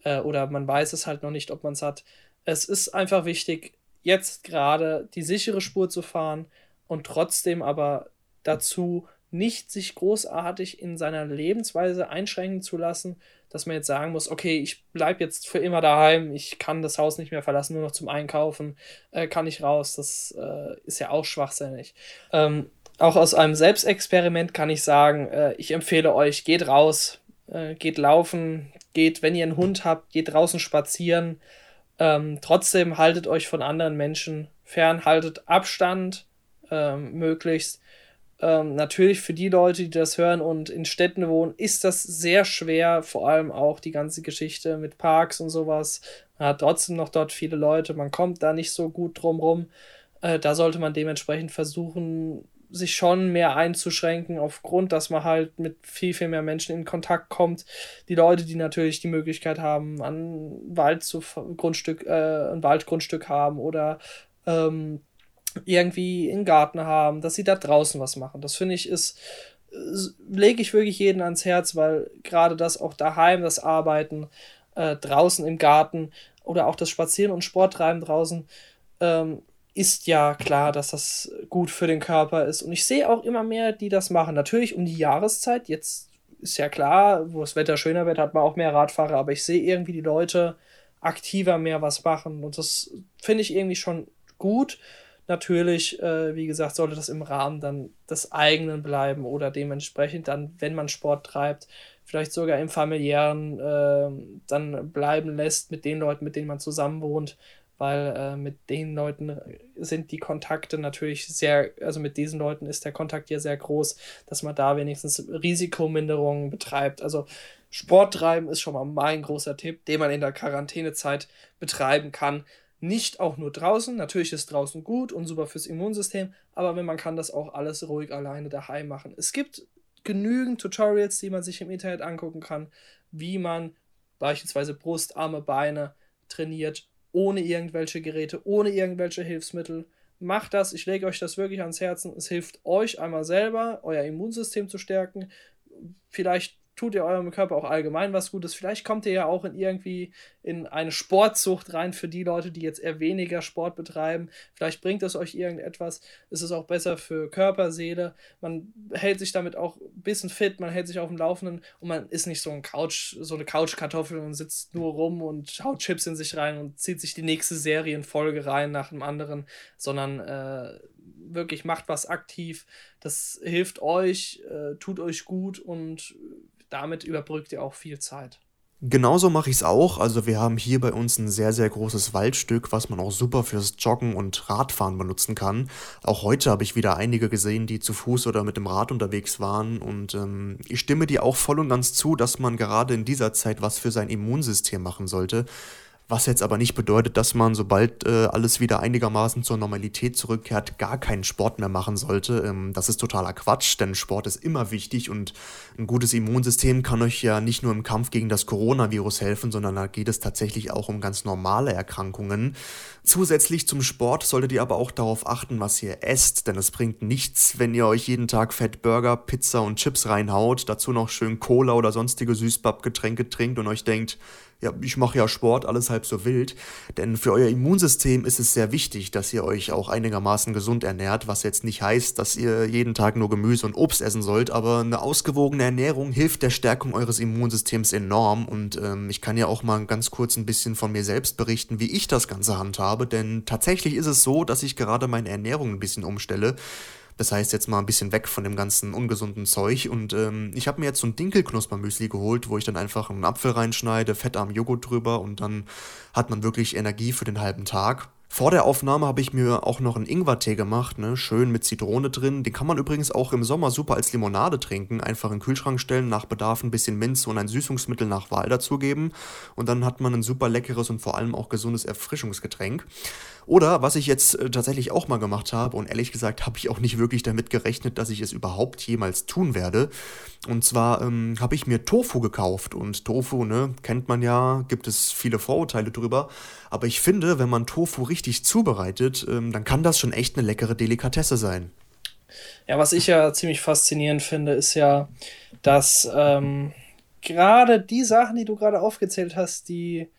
äh, oder man weiß es halt noch nicht, ob man es hat. Es ist einfach wichtig, jetzt gerade die sichere Spur zu fahren und trotzdem aber dazu nicht sich großartig in seiner Lebensweise einschränken zu lassen, dass man jetzt sagen muss, okay, ich bleibe jetzt für immer daheim, ich kann das Haus nicht mehr verlassen, nur noch zum Einkaufen, äh, kann ich raus. Das äh, ist ja auch schwachsinnig. Ähm, auch aus einem Selbstexperiment kann ich sagen, äh, ich empfehle euch, geht raus, äh, geht laufen, geht, wenn ihr einen Hund habt, geht draußen spazieren. Ähm, trotzdem haltet euch von anderen Menschen fern, haltet Abstand ähm, möglichst ähm, natürlich für die Leute, die das hören und in Städten wohnen, ist das sehr schwer, vor allem auch die ganze Geschichte mit Parks und sowas. Man hat trotzdem noch dort viele Leute, man kommt da nicht so gut drum rum. Äh, da sollte man dementsprechend versuchen, sich schon mehr einzuschränken, aufgrund, dass man halt mit viel, viel mehr Menschen in Kontakt kommt. Die Leute, die natürlich die Möglichkeit haben, an Wald zu Grundstück, äh, ein Waldgrundstück haben oder ähm, irgendwie einen Garten haben, dass sie da draußen was machen. Das finde ich ist, lege ich wirklich jeden ans Herz, weil gerade das auch daheim, das Arbeiten, äh, draußen im Garten oder auch das Spazieren und Sporttreiben draußen, ähm, ist ja klar, dass das gut für den Körper ist. Und ich sehe auch immer mehr, die das machen. Natürlich um die Jahreszeit. Jetzt ist ja klar, wo das Wetter schöner wird, hat man auch mehr Radfahrer. Aber ich sehe irgendwie die Leute aktiver mehr was machen. Und das finde ich irgendwie schon gut. Natürlich, äh, wie gesagt, sollte das im Rahmen dann des eigenen bleiben oder dementsprechend dann, wenn man Sport treibt, vielleicht sogar im familiären äh, dann bleiben lässt mit den Leuten, mit denen man zusammen wohnt. weil äh, mit den Leuten sind die Kontakte natürlich sehr, also mit diesen Leuten ist der Kontakt ja sehr groß, dass man da wenigstens Risikominderungen betreibt. Also Sport treiben ist schon mal mein großer Tipp, den man in der Quarantänezeit betreiben kann. Nicht auch nur draußen, natürlich ist draußen gut und super fürs Immunsystem, aber wenn man kann das auch alles ruhig alleine daheim machen. Es gibt genügend Tutorials, die man sich im Internet angucken kann, wie man beispielsweise Brust, Arme, Beine trainiert, ohne irgendwelche Geräte, ohne irgendwelche Hilfsmittel. Macht das, ich lege euch das wirklich ans Herzen. Es hilft euch einmal selber, euer Immunsystem zu stärken. Vielleicht tut ihr eurem Körper auch allgemein was Gutes. Vielleicht kommt ihr ja auch in irgendwie in eine Sportsucht rein für die Leute, die jetzt eher weniger Sport betreiben. Vielleicht bringt es euch irgendetwas. Es ist auch besser für Körper, Seele. Man hält sich damit auch ein bisschen fit, man hält sich auf dem Laufenden und man ist nicht so ein Couch, so eine Couchkartoffel und sitzt nur rum und haut Chips in sich rein und zieht sich die nächste Serienfolge rein nach dem anderen, sondern äh, wirklich macht was aktiv. Das hilft euch, äh, tut euch gut und damit überbrückt ihr auch viel Zeit. Genauso mache ich es auch. Also wir haben hier bei uns ein sehr, sehr großes Waldstück, was man auch super fürs Joggen und Radfahren benutzen kann. Auch heute habe ich wieder einige gesehen, die zu Fuß oder mit dem Rad unterwegs waren. Und ähm, ich stimme dir auch voll und ganz zu, dass man gerade in dieser Zeit was für sein Immunsystem machen sollte. Was jetzt aber nicht bedeutet, dass man, sobald äh, alles wieder einigermaßen zur Normalität zurückkehrt, gar keinen Sport mehr machen sollte. Ähm, das ist totaler Quatsch, denn Sport ist immer wichtig und ein gutes Immunsystem kann euch ja nicht nur im Kampf gegen das Coronavirus helfen, sondern da geht es tatsächlich auch um ganz normale Erkrankungen. Zusätzlich zum Sport solltet ihr aber auch darauf achten, was ihr esst, denn es bringt nichts, wenn ihr euch jeden Tag Fettburger, Pizza und Chips reinhaut, dazu noch schön Cola oder sonstige Süßpappgetränke trinkt und euch denkt, ja, ich mache ja Sport, alles halb so wild. Denn für euer Immunsystem ist es sehr wichtig, dass ihr euch auch einigermaßen gesund ernährt, was jetzt nicht heißt, dass ihr jeden Tag nur Gemüse und Obst essen sollt, aber eine ausgewogene Ernährung hilft der Stärkung eures Immunsystems enorm. Und ähm, ich kann ja auch mal ganz kurz ein bisschen von mir selbst berichten, wie ich das Ganze handhabe, denn tatsächlich ist es so, dass ich gerade meine Ernährung ein bisschen umstelle. Das heißt jetzt mal ein bisschen weg von dem ganzen ungesunden Zeug. Und ähm, ich habe mir jetzt so ein Dinkelknuspermüsli geholt, wo ich dann einfach einen Apfel reinschneide, fettarm Joghurt drüber und dann hat man wirklich Energie für den halben Tag. Vor der Aufnahme habe ich mir auch noch einen Ingwertee gemacht, ne? schön mit Zitrone drin. Den kann man übrigens auch im Sommer super als Limonade trinken. Einfach in den Kühlschrank stellen, nach Bedarf ein bisschen Minze und ein Süßungsmittel nach Wahl dazugeben. Und dann hat man ein super leckeres und vor allem auch gesundes Erfrischungsgetränk. Oder was ich jetzt äh, tatsächlich auch mal gemacht habe, und ehrlich gesagt habe ich auch nicht wirklich damit gerechnet, dass ich es überhaupt jemals tun werde. Und zwar ähm, habe ich mir Tofu gekauft. Und Tofu, ne, kennt man ja, gibt es viele Vorurteile drüber. Aber ich finde, wenn man Tofu richtig zubereitet, ähm, dann kann das schon echt eine leckere Delikatesse sein. Ja, was ich ja ziemlich faszinierend finde, ist ja, dass ähm, gerade die Sachen, die du gerade aufgezählt hast, die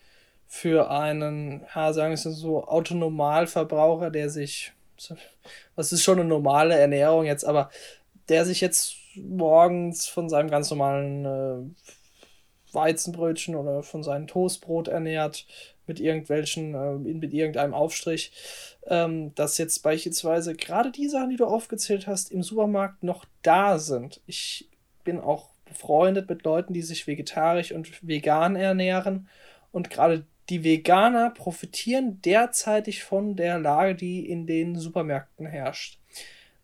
für einen, ja, sagen wir so, Autonomalverbraucher, der sich, das ist schon eine normale Ernährung jetzt, aber der sich jetzt morgens von seinem ganz normalen äh, Weizenbrötchen oder von seinem Toastbrot ernährt, mit irgendwelchen, äh, mit irgendeinem Aufstrich, ähm, dass jetzt beispielsweise gerade die Sachen, die du aufgezählt hast, im Supermarkt noch da sind. Ich bin auch befreundet mit Leuten, die sich vegetarisch und vegan ernähren und gerade die Veganer profitieren derzeitig von der Lage, die in den Supermärkten herrscht.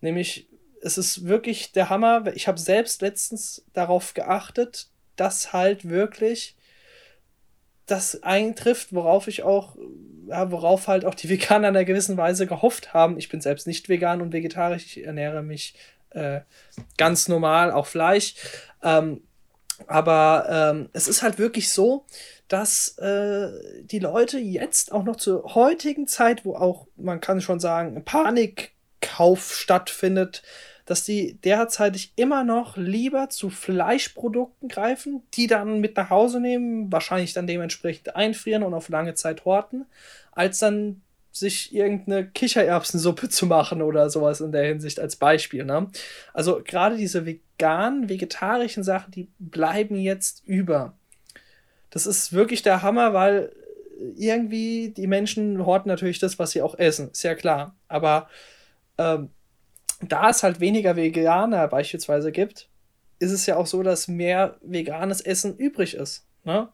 Nämlich, es ist wirklich der Hammer. Ich habe selbst letztens darauf geachtet, dass halt wirklich das eintrifft, worauf ich auch, ja, worauf halt auch die Veganer in einer gewissen Weise gehofft haben. Ich bin selbst nicht vegan und vegetarisch, ich ernähre mich äh, ganz normal, auch Fleisch. Ähm, aber ähm, es ist halt wirklich so, dass äh, die Leute jetzt auch noch zur heutigen Zeit, wo auch, man kann schon sagen, Panikkauf stattfindet, dass die derzeitig immer noch lieber zu Fleischprodukten greifen, die dann mit nach Hause nehmen, wahrscheinlich dann dementsprechend einfrieren und auf lange Zeit horten, als dann sich irgendeine Kichererbsensuppe zu machen oder sowas in der Hinsicht als Beispiel. Ne? Also gerade diese veganen, vegetarischen Sachen, die bleiben jetzt über das ist wirklich der Hammer, weil irgendwie die Menschen horten natürlich das, was sie auch essen, ist ja klar. Aber ähm, da es halt weniger Veganer beispielsweise gibt, ist es ja auch so, dass mehr veganes Essen übrig ist. Ne?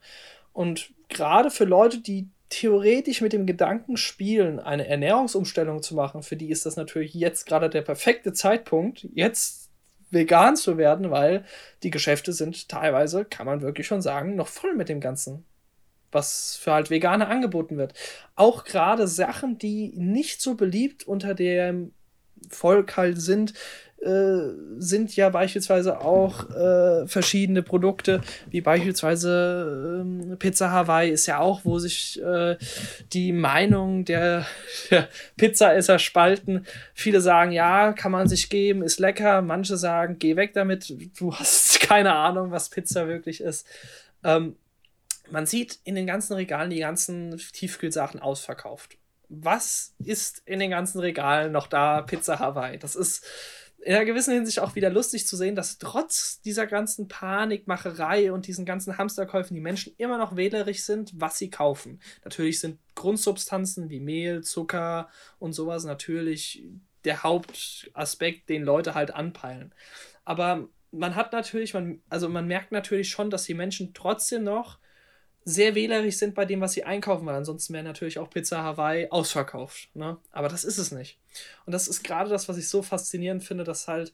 Und gerade für Leute, die theoretisch mit dem Gedanken spielen, eine Ernährungsumstellung zu machen, für die ist das natürlich jetzt gerade der perfekte Zeitpunkt, jetzt vegan zu werden, weil die Geschäfte sind teilweise, kann man wirklich schon sagen, noch voll mit dem Ganzen, was für halt Veganer angeboten wird. Auch gerade Sachen, die nicht so beliebt unter dem Volk halt sind, äh, sind ja beispielsweise auch äh, verschiedene Produkte, wie beispielsweise äh, Pizza Hawaii ist ja auch, wo sich äh, die Meinung der, der Pizzaesser spalten. Viele sagen, ja, kann man sich geben, ist lecker. Manche sagen, geh weg damit, du hast keine Ahnung, was Pizza wirklich ist. Ähm, man sieht in den ganzen Regalen die ganzen Tiefkühlsachen ausverkauft. Was ist in den ganzen Regalen noch da? Pizza Hawaii. Das ist in einer gewissen Hinsicht auch wieder lustig zu sehen, dass trotz dieser ganzen Panikmacherei und diesen ganzen Hamsterkäufen die Menschen immer noch wählerisch sind, was sie kaufen. Natürlich sind Grundsubstanzen wie Mehl, Zucker und sowas natürlich der Hauptaspekt, den Leute halt anpeilen. Aber man hat natürlich, man, also man merkt natürlich schon, dass die Menschen trotzdem noch sehr wählerisch sind bei dem, was sie einkaufen, weil ansonsten wäre natürlich auch Pizza Hawaii ausverkauft. Ne? Aber das ist es nicht. Und das ist gerade das, was ich so faszinierend finde, dass halt,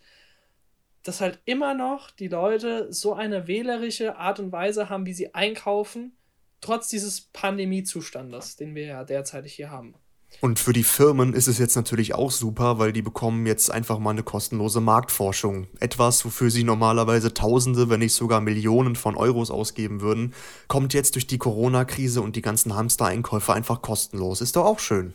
dass halt immer noch die Leute so eine wählerische Art und Weise haben, wie sie einkaufen, trotz dieses Pandemiezustandes, den wir ja derzeit hier haben. Und für die Firmen ist es jetzt natürlich auch super, weil die bekommen jetzt einfach mal eine kostenlose Marktforschung. Etwas, wofür sie normalerweise Tausende, wenn nicht sogar Millionen von Euros ausgeben würden, kommt jetzt durch die Corona-Krise und die ganzen Hamster-Einkäufe einfach kostenlos. Ist doch auch schön.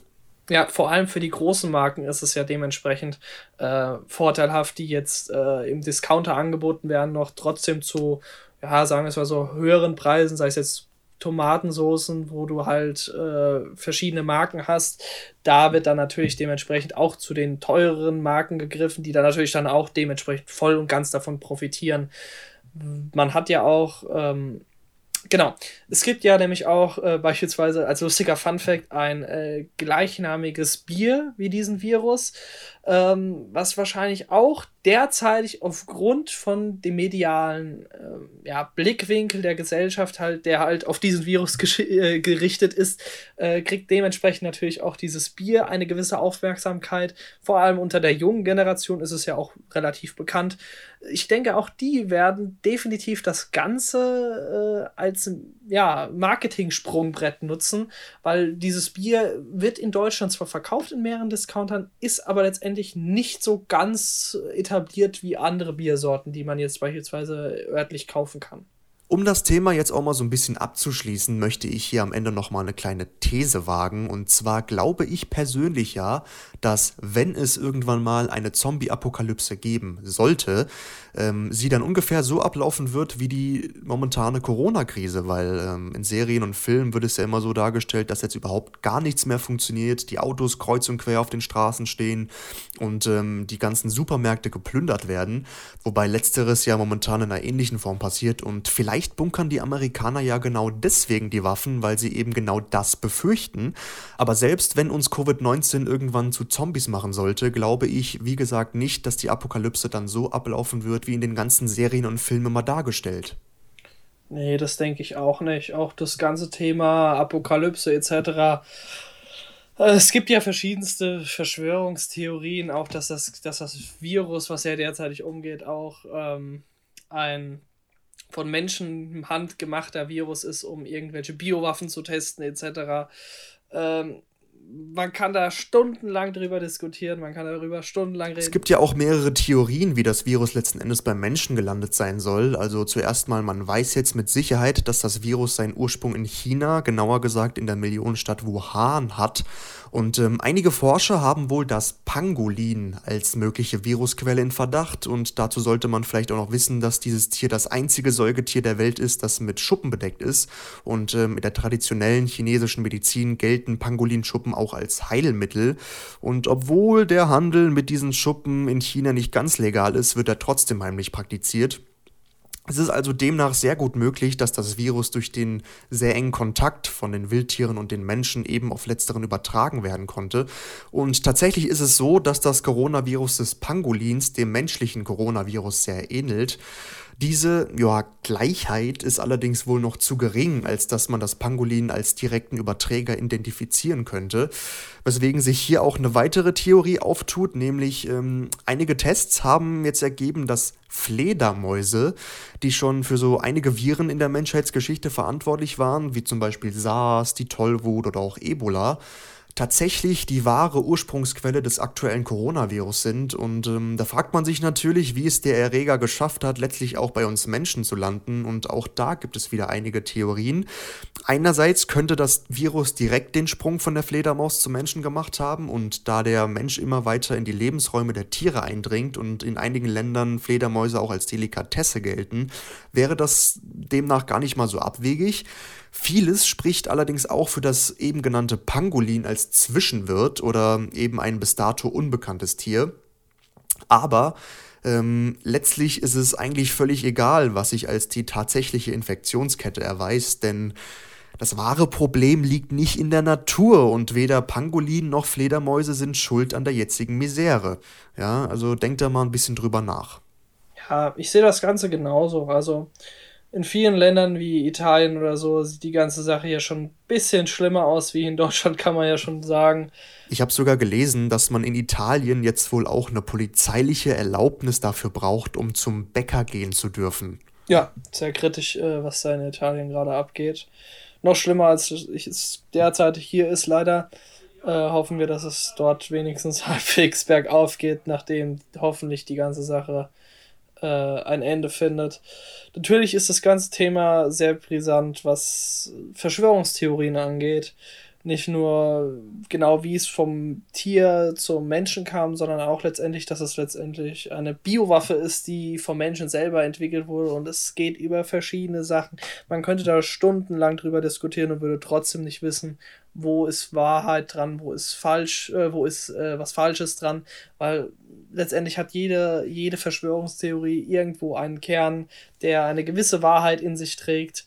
Ja, vor allem für die großen Marken ist es ja dementsprechend äh, vorteilhaft, die jetzt äh, im Discounter angeboten werden, noch trotzdem zu, ja, sagen wir es mal so, höheren Preisen, sei es jetzt Tomatensoßen, wo du halt äh, verschiedene Marken hast. Da wird dann natürlich dementsprechend auch zu den teureren Marken gegriffen, die dann natürlich dann auch dementsprechend voll und ganz davon profitieren. Man hat ja auch ähm, Genau. Es gibt ja nämlich auch äh, beispielsweise als lustiger Funfact ein äh, gleichnamiges Bier wie diesen Virus, ähm, was wahrscheinlich auch derzeitig aufgrund von dem medialen äh, ja, Blickwinkel der Gesellschaft halt, der halt auf diesen Virus äh, gerichtet ist, äh, kriegt dementsprechend natürlich auch dieses Bier eine gewisse Aufmerksamkeit. Vor allem unter der jungen Generation ist es ja auch relativ bekannt. Ich denke, auch die werden definitiv das Ganze äh, als ja, Marketing-Sprungbrett nutzen, weil dieses Bier wird in Deutschland zwar verkauft in mehreren Discountern, ist aber letztendlich nicht so ganz etabliert wie andere Biersorten, die man jetzt beispielsweise örtlich kaufen kann. Um das Thema jetzt auch mal so ein bisschen abzuschließen, möchte ich hier am Ende noch mal eine kleine These wagen. Und zwar glaube ich persönlich ja, dass wenn es irgendwann mal eine Zombie-Apokalypse geben sollte, ähm, sie dann ungefähr so ablaufen wird wie die momentane Corona-Krise, weil ähm, in Serien und Filmen wird es ja immer so dargestellt, dass jetzt überhaupt gar nichts mehr funktioniert, die Autos kreuz und quer auf den Straßen stehen und ähm, die ganzen Supermärkte geplündert werden, wobei letzteres ja momentan in einer ähnlichen Form passiert und vielleicht bunkern die Amerikaner ja genau deswegen die Waffen, weil sie eben genau das befürchten. Aber selbst wenn uns Covid-19 irgendwann zu Zombies machen sollte, glaube ich, wie gesagt, nicht, dass die Apokalypse dann so ablaufen wird, wie in den ganzen Serien und Filmen immer dargestellt. Nee, das denke ich auch nicht. Auch das ganze Thema Apokalypse etc. Es gibt ja verschiedenste Verschwörungstheorien, auch dass das, dass das Virus, was ja derzeitig umgeht, auch ähm, ein von Menschenhand gemachter Virus ist, um irgendwelche Biowaffen zu testen etc. Ähm, man kann da stundenlang drüber diskutieren, man kann darüber stundenlang reden. Es gibt ja auch mehrere Theorien, wie das Virus letzten Endes beim Menschen gelandet sein soll. Also zuerst mal, man weiß jetzt mit Sicherheit, dass das Virus seinen Ursprung in China, genauer gesagt in der Millionenstadt Wuhan hat und ähm, einige Forscher haben wohl das Pangolin als mögliche Virusquelle in Verdacht. Und dazu sollte man vielleicht auch noch wissen, dass dieses Tier das einzige Säugetier der Welt ist, das mit Schuppen bedeckt ist. Und ähm, in der traditionellen chinesischen Medizin gelten Pangolinschuppen auch als Heilmittel. Und obwohl der Handel mit diesen Schuppen in China nicht ganz legal ist, wird er trotzdem heimlich praktiziert. Es ist also demnach sehr gut möglich, dass das Virus durch den sehr engen Kontakt von den Wildtieren und den Menschen eben auf letzteren übertragen werden konnte. Und tatsächlich ist es so, dass das Coronavirus des Pangolins dem menschlichen Coronavirus sehr ähnelt. Diese ja, Gleichheit ist allerdings wohl noch zu gering, als dass man das Pangolin als direkten Überträger identifizieren könnte, weswegen sich hier auch eine weitere Theorie auftut, nämlich ähm, einige Tests haben jetzt ergeben, dass Fledermäuse, die schon für so einige Viren in der Menschheitsgeschichte verantwortlich waren, wie zum Beispiel SARS, die Tollwut oder auch Ebola, tatsächlich die wahre Ursprungsquelle des aktuellen Coronavirus sind. Und ähm, da fragt man sich natürlich, wie es der Erreger geschafft hat, letztlich auch bei uns Menschen zu landen. Und auch da gibt es wieder einige Theorien. Einerseits könnte das Virus direkt den Sprung von der Fledermaus zum Menschen gemacht haben. Und da der Mensch immer weiter in die Lebensräume der Tiere eindringt und in einigen Ländern Fledermäuse auch als Delikatesse gelten, wäre das demnach gar nicht mal so abwegig. Vieles spricht allerdings auch für das eben genannte Pangolin als Zwischenwirt oder eben ein bis dato unbekanntes Tier. Aber ähm, letztlich ist es eigentlich völlig egal, was sich als die tatsächliche Infektionskette erweist, denn das wahre Problem liegt nicht in der Natur und weder Pangolin noch Fledermäuse sind schuld an der jetzigen Misere. Ja, also denkt da mal ein bisschen drüber nach. Ja, ich sehe das Ganze genauso. Also in vielen Ländern wie Italien oder so sieht die ganze Sache ja schon ein bisschen schlimmer aus wie in Deutschland, kann man ja schon sagen. Ich habe sogar gelesen, dass man in Italien jetzt wohl auch eine polizeiliche Erlaubnis dafür braucht, um zum Bäcker gehen zu dürfen. Ja, sehr kritisch, äh, was da in Italien gerade abgeht. Noch schlimmer als es derzeit hier ist, leider. Äh, hoffen wir, dass es dort wenigstens halbwegs bergauf geht, nachdem hoffentlich die ganze Sache äh, ein Ende findet. Natürlich ist das ganze Thema sehr brisant, was Verschwörungstheorien angeht. Nicht nur genau, wie es vom Tier zum Menschen kam, sondern auch letztendlich, dass es letztendlich eine Biowaffe ist, die vom Menschen selber entwickelt wurde. Und es geht über verschiedene Sachen. Man könnte da stundenlang drüber diskutieren und würde trotzdem nicht wissen, wo ist Wahrheit dran, wo ist falsch, äh, wo ist äh, was Falsches dran, weil letztendlich hat jede, jede Verschwörungstheorie irgendwo einen Kern, der eine gewisse Wahrheit in sich trägt.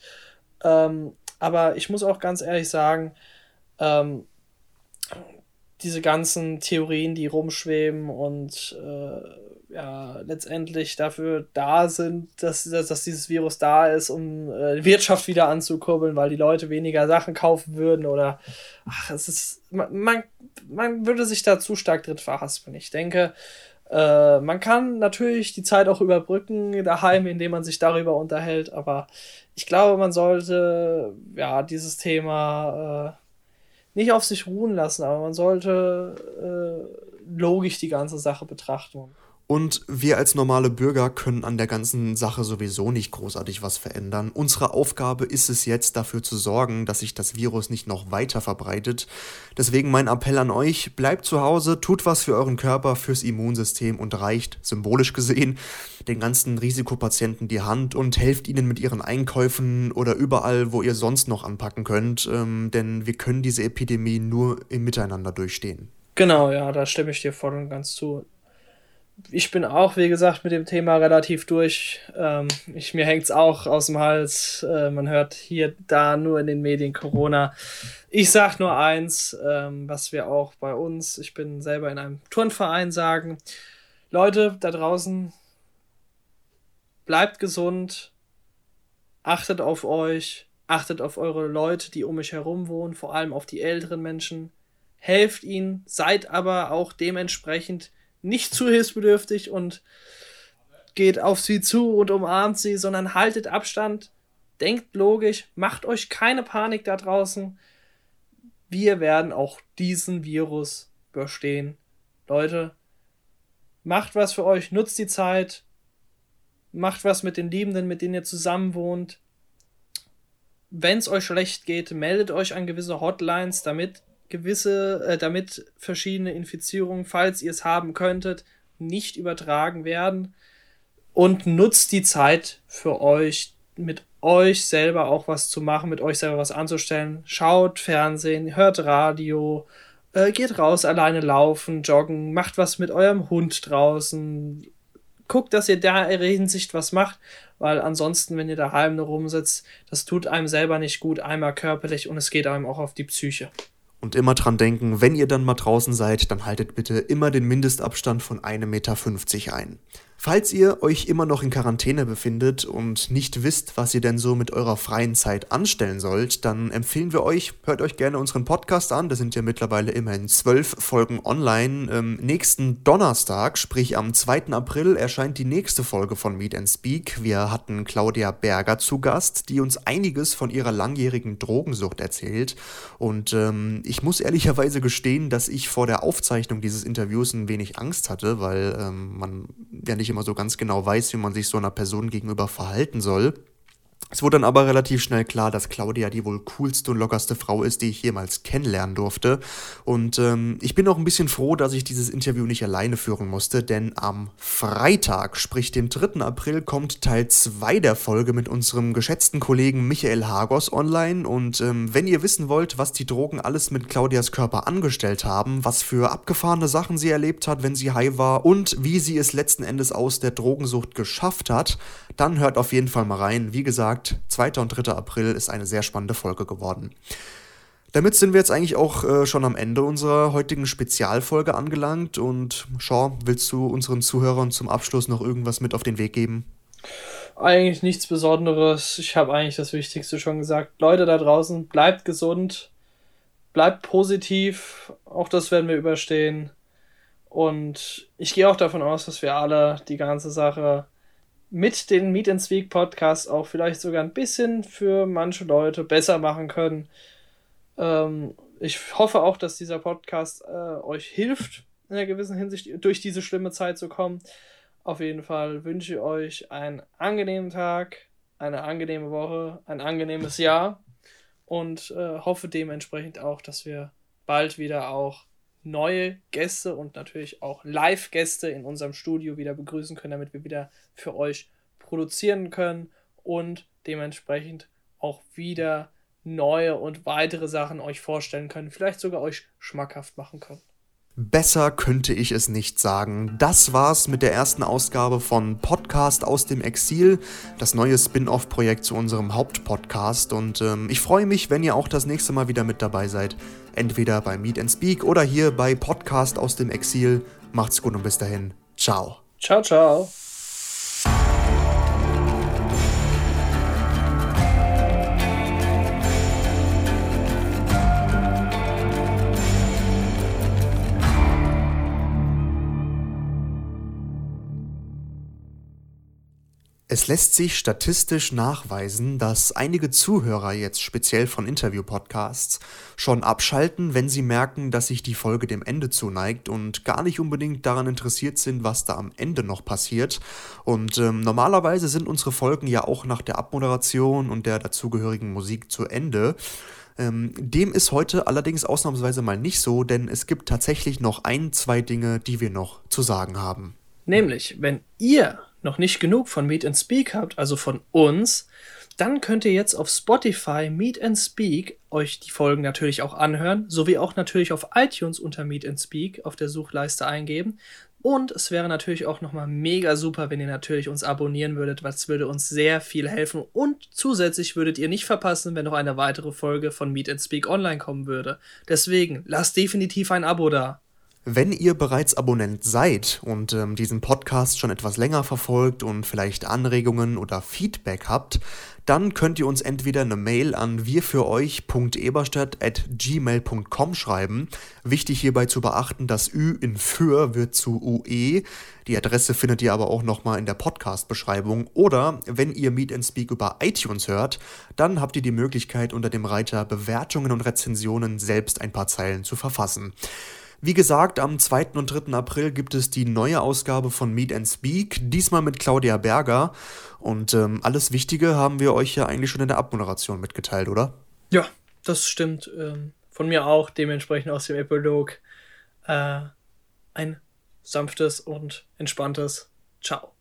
Ähm, aber ich muss auch ganz ehrlich sagen, ähm, diese ganzen Theorien, die rumschweben und äh, ja, letztendlich dafür da sind, dass, dass, dass, dieses Virus da ist, um äh, Wirtschaft wieder anzukurbeln, weil die Leute weniger Sachen kaufen würden oder ach, es ist, man, man würde sich da zu stark drin verhaspeln. Ich denke, äh, man kann natürlich die Zeit auch überbrücken daheim, indem man sich darüber unterhält, aber ich glaube, man sollte ja dieses Thema äh, nicht auf sich ruhen lassen, aber man sollte äh, logisch die ganze Sache betrachten. Und wir als normale Bürger können an der ganzen Sache sowieso nicht großartig was verändern. Unsere Aufgabe ist es jetzt dafür zu sorgen, dass sich das Virus nicht noch weiter verbreitet. Deswegen mein Appell an euch, bleibt zu Hause, tut was für euren Körper, fürs Immunsystem und reicht, symbolisch gesehen, den ganzen Risikopatienten die Hand und helft ihnen mit ihren Einkäufen oder überall, wo ihr sonst noch anpacken könnt, ähm, denn wir können diese Epidemie nur im Miteinander durchstehen. Genau, ja, da stimme ich dir voll und ganz zu ich bin auch, wie gesagt, mit dem Thema relativ durch. Ähm, ich, mir hängt es auch aus dem Hals. Äh, man hört hier, da nur in den Medien Corona. Ich sage nur eins, ähm, was wir auch bei uns, ich bin selber in einem Turnverein, sagen. Leute da draußen, bleibt gesund, achtet auf euch, achtet auf eure Leute, die um euch herum wohnen, vor allem auf die älteren Menschen. Helft ihnen, seid aber auch dementsprechend nicht zu hilfsbedürftig und geht auf sie zu und umarmt sie, sondern haltet Abstand, denkt logisch, macht euch keine Panik da draußen. Wir werden auch diesen Virus überstehen. Leute, macht was für euch, nutzt die Zeit, macht was mit den Liebenden, mit denen ihr zusammen wohnt. Wenn es euch schlecht geht, meldet euch an gewisse Hotlines, damit gewisse, äh, damit verschiedene Infizierungen, falls ihr es haben könntet, nicht übertragen werden. Und nutzt die Zeit für euch, mit euch selber auch was zu machen, mit euch selber was anzustellen. Schaut Fernsehen, hört Radio, äh, geht raus, alleine laufen, joggen, macht was mit eurem Hund draußen. Guckt, dass ihr da in Hinsicht was macht, weil ansonsten, wenn ihr daheim nur rumsitzt, das tut einem selber nicht gut, einmal körperlich und es geht einem auch auf die Psyche. Und immer dran denken, wenn ihr dann mal draußen seid, dann haltet bitte immer den Mindestabstand von 1,50 Meter ein. Falls ihr euch immer noch in Quarantäne befindet und nicht wisst, was ihr denn so mit eurer freien Zeit anstellen sollt, dann empfehlen wir euch, hört euch gerne unseren Podcast an. Da sind ja mittlerweile immerhin zwölf Folgen online. Ähm, nächsten Donnerstag, sprich am 2. April, erscheint die nächste Folge von Meet and Speak. Wir hatten Claudia Berger zu Gast, die uns einiges von ihrer langjährigen Drogensucht erzählt. Und ähm, muss ehrlicherweise gestehen, dass ich vor der Aufzeichnung dieses Interviews ein wenig Angst hatte, weil ähm, man ja nicht immer so ganz genau weiß, wie man sich so einer Person gegenüber verhalten soll. Es wurde dann aber relativ schnell klar, dass Claudia die wohl coolste und lockerste Frau ist, die ich jemals kennenlernen durfte. Und ähm, ich bin auch ein bisschen froh, dass ich dieses Interview nicht alleine führen musste, denn am Freitag, sprich dem 3. April, kommt Teil 2 der Folge mit unserem geschätzten Kollegen Michael Hagos online. Und ähm, wenn ihr wissen wollt, was die Drogen alles mit Claudias Körper angestellt haben, was für abgefahrene Sachen sie erlebt hat, wenn sie high war und wie sie es letzten Endes aus der Drogensucht geschafft hat, dann hört auf jeden Fall mal rein. Wie gesagt, 2. und 3. April ist eine sehr spannende Folge geworden. Damit sind wir jetzt eigentlich auch äh, schon am Ende unserer heutigen Spezialfolge angelangt. Und Shaw, willst du unseren Zuhörern zum Abschluss noch irgendwas mit auf den Weg geben? Eigentlich nichts Besonderes. Ich habe eigentlich das Wichtigste schon gesagt. Leute da draußen, bleibt gesund, bleibt positiv. Auch das werden wir überstehen. Und ich gehe auch davon aus, dass wir alle die ganze Sache mit den Meet and Speak Podcasts auch vielleicht sogar ein bisschen für manche Leute besser machen können. Ähm, ich hoffe auch, dass dieser Podcast äh, euch hilft, in einer gewissen Hinsicht durch diese schlimme Zeit zu kommen. Auf jeden Fall wünsche ich euch einen angenehmen Tag, eine angenehme Woche, ein angenehmes Jahr und äh, hoffe dementsprechend auch, dass wir bald wieder auch neue Gäste und natürlich auch Live-Gäste in unserem Studio wieder begrüßen können, damit wir wieder für euch produzieren können und dementsprechend auch wieder neue und weitere Sachen euch vorstellen können, vielleicht sogar euch schmackhaft machen können. Besser könnte ich es nicht sagen. Das war's mit der ersten Ausgabe von Podcast aus dem Exil, das neue Spin-off-Projekt zu unserem Hauptpodcast. Und ähm, ich freue mich, wenn ihr auch das nächste Mal wieder mit dabei seid. Entweder bei Meet and Speak oder hier bei Podcast aus dem Exil. Macht's gut und bis dahin. Ciao. Ciao, ciao. Es lässt sich statistisch nachweisen, dass einige Zuhörer jetzt speziell von Interview-Podcasts schon abschalten, wenn sie merken, dass sich die Folge dem Ende zuneigt und gar nicht unbedingt daran interessiert sind, was da am Ende noch passiert. Und ähm, normalerweise sind unsere Folgen ja auch nach der Abmoderation und der dazugehörigen Musik zu Ende. Ähm, dem ist heute allerdings ausnahmsweise mal nicht so, denn es gibt tatsächlich noch ein, zwei Dinge, die wir noch zu sagen haben. Nämlich, wenn ihr noch nicht genug von Meet and Speak habt, also von uns, dann könnt ihr jetzt auf Spotify Meet and Speak euch die Folgen natürlich auch anhören, sowie auch natürlich auf iTunes unter Meet and Speak auf der Suchleiste eingeben. Und es wäre natürlich auch nochmal mega super, wenn ihr natürlich uns abonnieren würdet, was würde uns sehr viel helfen. Und zusätzlich würdet ihr nicht verpassen, wenn noch eine weitere Folge von Meet and Speak online kommen würde. Deswegen lasst definitiv ein Abo da. Wenn ihr bereits Abonnent seid und ähm, diesen Podcast schon etwas länger verfolgt und vielleicht Anregungen oder Feedback habt, dann könnt ihr uns entweder eine Mail an wirfüreuch.eberstadt.gmail.com schreiben. Wichtig hierbei zu beachten, das Ü in für wird zu UE. Die Adresse findet ihr aber auch nochmal in der Podcast-Beschreibung. Oder wenn ihr Meet and Speak über iTunes hört, dann habt ihr die Möglichkeit, unter dem Reiter Bewertungen und Rezensionen selbst ein paar Zeilen zu verfassen. Wie gesagt, am 2. und 3. April gibt es die neue Ausgabe von Meet and Speak, diesmal mit Claudia Berger. Und ähm, alles Wichtige haben wir euch ja eigentlich schon in der Abmoderation mitgeteilt, oder? Ja, das stimmt. Ähm, von mir auch, dementsprechend aus dem Epilog. Äh, ein sanftes und entspanntes Ciao.